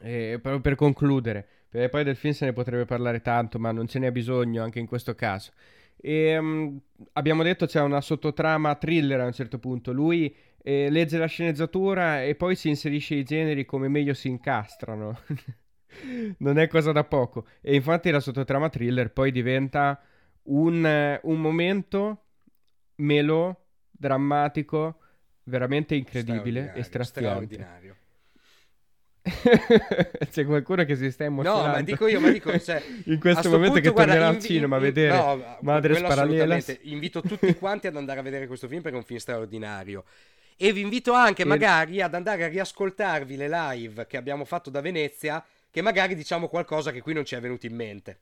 eh, proprio per concludere, perché poi del film se ne potrebbe parlare tanto, ma non ce n'è bisogno anche in questo caso. E, mm, abbiamo detto c'è una sottotrama thriller a un certo punto. Lui eh, legge la sceneggiatura e poi si inserisce i generi come meglio si incastrano. non è cosa da poco. E infatti la sottotrama thriller poi diventa un, un momento melo, drammatico, veramente incredibile e straziante. straordinario. C'è qualcuno che si sta emozionando. No, ma dico io, ma dico, cioè, in questo sto momento punto, che guarda, tornerà al invi- cinema a vedere no, Madres assolutamente. Invito tutti quanti ad andare a vedere questo film perché è un film straordinario. E vi invito anche E- magari ad andare a riascoltarvi le live che abbiamo fatto da Venezia, che magari diciamo qualcosa che qui non ci è venuto in mente.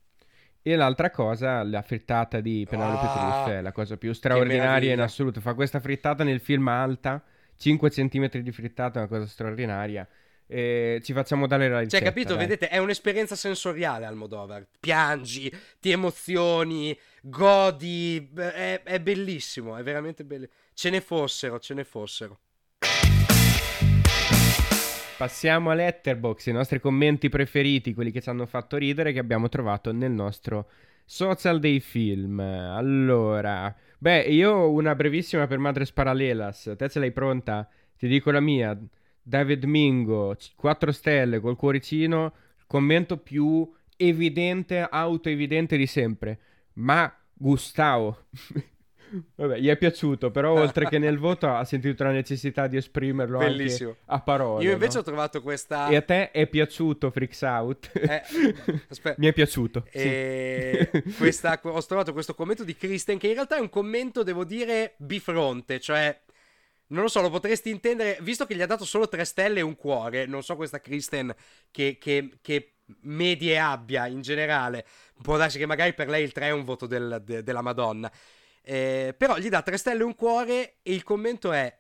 E l'altra cosa, la frittata di Penelope Ah, Cruz è la cosa più straordinaria in assoluto. Fa questa frittata nel film alta, 5 cm di frittata, è una cosa straordinaria. E ci facciamo dare la Cioè, ricetta. capito? dai. Vedete, è un'esperienza sensoriale Almodovar. Piangi, ti emozioni, godi. È, è bellissimo, è veramente bello. Ce ne fossero, ce ne fossero. passiamo a Letterbox, i nostri commenti preferiti, quelli che ci hanno fatto ridere, che abbiamo trovato nel nostro social dei film. Allora, beh, io ho una brevissima per Madres Paralelas. Te ce l'hai pronta? Ti dico la mia. David Mingo, 4 stelle col cuoricino, commento più evidente, auto-evidente di sempre. Ma Gustavo, vabbè, gli è piaciuto, però oltre che nel voto ha sentito la necessità di esprimerlo Bellissimo. anche a parole. Io invece no? ho trovato questa... E a te è piaciuto Freaks Out? Eh. Mi è piaciuto. E sì. questa, ho trovato questo commento di Kristen che in realtà è un commento, devo dire, bifronte, cioè... Non lo so, lo potresti intendere, visto che gli ha dato solo tre stelle e un cuore, non so questa Kristen che, che, che medie abbia in generale, può darsi che magari per lei il 3 è un voto del, de, della Madonna, eh, però gli dà tre stelle e un cuore e il commento è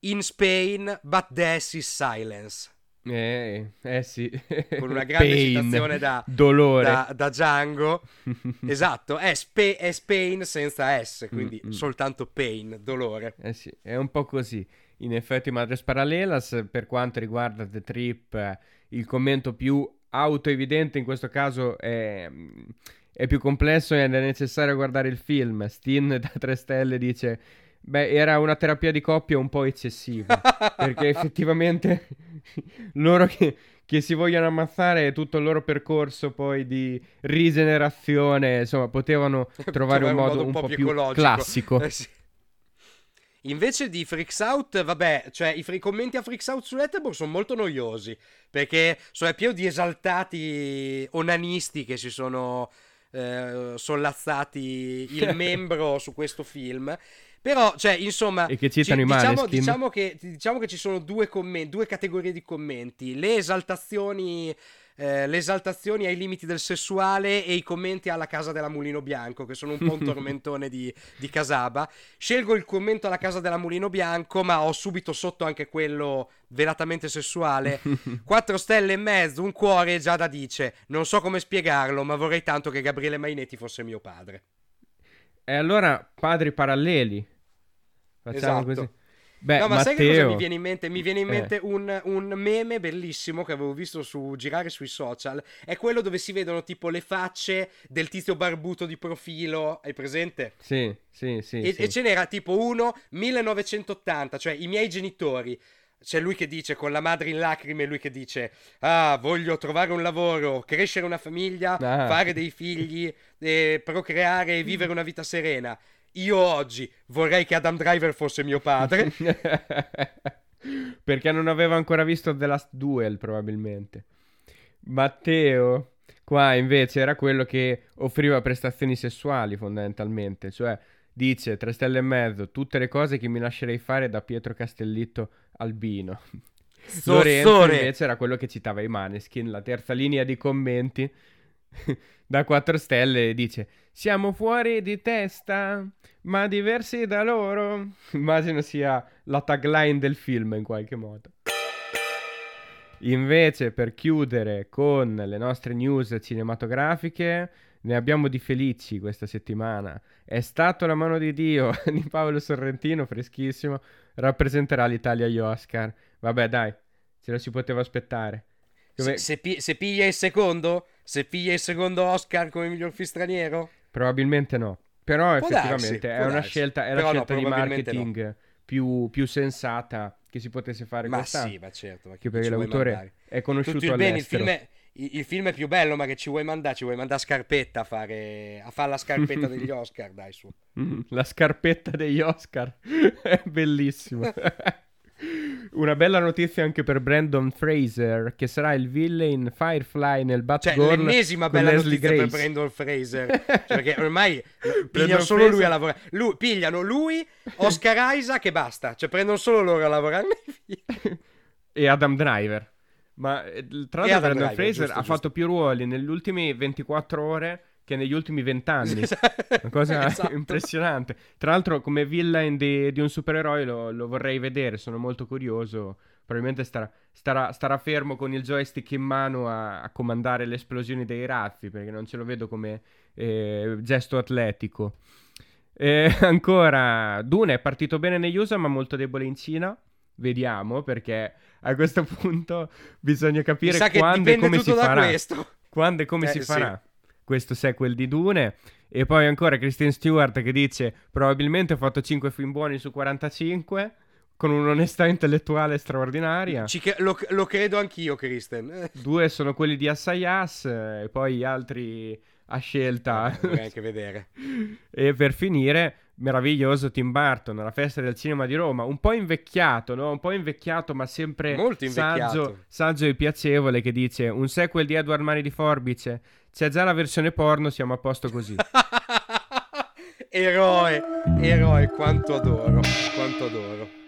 In Spain, but death is silence. Eh, eh sì. Con una grande Pain, citazione da, dolore. da, da Django. esatto, è, Spe- è Spain senza S, quindi Mm-mm. soltanto pain, dolore. Eh sì, è un po' così. In effetti, Madres Paralelas, per quanto riguarda The Trip, eh, il commento più auto-evidente in questo caso è, è più complesso ed è necessario guardare il film. Steen da 3 stelle dice: Beh, era una terapia di coppia un po' eccessiva. perché effettivamente loro che, che si vogliono ammazzare tutto il loro percorso poi di rigenerazione, insomma, potevano trovare un modo un, po' più ecologico. classico. Eh sì. Invece di Freaks Out, vabbè, cioè i, fr- i commenti a Freaks Out su Letterboxd sono molto noiosi, perché sono pieno di esaltati onanisti che si sono eh, sollazzati il membro su questo film. Però, cioè, insomma, E che citano ci- i diciamo, diciamo, che, diciamo che ci sono due, commen- due categorie di commenti. Le esaltazioni, eh, le esaltazioni ai limiti del sessuale e i commenti alla casa della Mulino Bianco, che sono un po' un tormentone di, di Casaba. Scelgo il commento alla casa della Mulino Bianco, ma ho subito sotto anche quello velatamente sessuale. Quattro stelle e mezzo, un cuore, Giada dice, non so come spiegarlo, ma vorrei tanto che Gabriele Mainetti fosse mio padre. E allora, padri paralleli. Facciamo Esatto. così. Beh, no, ma Matteo... sai che cosa mi viene in mente? Mi viene in Eh. mente un, un meme bellissimo che avevo visto su girare sui social. È quello dove si vedono tipo le facce del tizio barbuto di profilo. Hai presente? Sì, sì, sì. e, sì. e ce n'era tipo uno 1980, cioè i miei genitori. C'è lui che dice con la madre in lacrime, lui che dice: Ah, voglio trovare un lavoro, crescere una famiglia, Ah. fare dei figli, eh, procreare e vivere una vita serena. Io oggi vorrei che Adam Driver fosse mio padre. Perché non aveva ancora visto The Last Duel, probabilmente. Matteo, qua invece era quello che offriva prestazioni sessuali, fondamentalmente. Cioè, dice, tre stelle e mezzo, tutte le cose che mi lascerei fare da Pietro Castellitto Albino. Lorenzo Sossore. invece era quello che citava i Maneskin, la terza linea di commenti da 4 stelle dice siamo fuori di testa ma diversi da loro. Immagino sia la tagline del film in qualche modo. Invece per chiudere con le nostre news cinematografiche ne abbiamo di felici questa settimana. È stato la mano di Dio di Paolo Sorrentino freschissimo rappresenterà l'Italia agli Oscar. Vabbè dai ce lo si poteva aspettare Dove- Se, se pi- se piglia il secondo? Se piglia il secondo Oscar come miglior film straniero? Probabilmente no. Però Può effettivamente darsi, è una darsi. scelta, è la Però no, scelta di marketing più, più sensata che si potesse fare Ma quest'anno. sì, ma certo. Ma chi perché l'autore mandare? è conosciuto Tutto il bene, il film, è, il, il film è più bello, ma che ci vuoi mandare? Ci vuoi mandare Scarpetta a fare, a fare la scarpetta degli Oscar, dai su. Mm, La scarpetta degli Oscar è bellissimo. Una bella notizia anche per Brandon Fraser, che sarà il villain Firefly nel Cioè, Batgirl l'ennesima bella Leslie notizia per Grace. Brandon Fraser. Cioè, perché ormai pigliano solo Fraser- lui a lavorare. Lui, pigliano lui, Oscar Isaac e basta. Cioè, prendono solo loro a lavorare e Adam Driver. Ma eh, tra l'altro Brandon Driver, Fraser giusto, ha giusto. fatto più ruoli negli ultimi 24 ore che negli ultimi 20 anni. Una cosa Esatto. impressionante. Tra l'altro, come villain di, di un supereroe lo, lo vorrei vedere, sono molto curioso. Probabilmente starà, starà- starà fermo con il joystick in mano a, a comandare le esplosioni dei razzi, perché non ce lo vedo come eh, gesto atletico. E ancora, Dune è partito bene negli USA, ma molto debole in Cina. Vediamo, perché a questo punto bisogna capire quando e come si farà. questo. Quando e come Eh, si sì. Questo sequel di Dune. E poi ancora Kristen Stewart che dice probabilmente ho fatto 5 film buoni su 45 con un'onestà intellettuale straordinaria. Ci che- lo, lo credo anch'io, Kristen. Due sono quelli di Assayas e poi gli altri a scelta. Vorrei anche vedere. e per finire, meraviglioso Tim Burton, la festa del cinema di Roma, un po' invecchiato, no? Un po' invecchiato, ma sempre Molto saggio, invecchiato. saggio e piacevole che dice un sequel di Edward Mani di Forbice. C'è già la versione porno, siamo a posto così. eroe, eroe, quanto adoro, quanto adoro.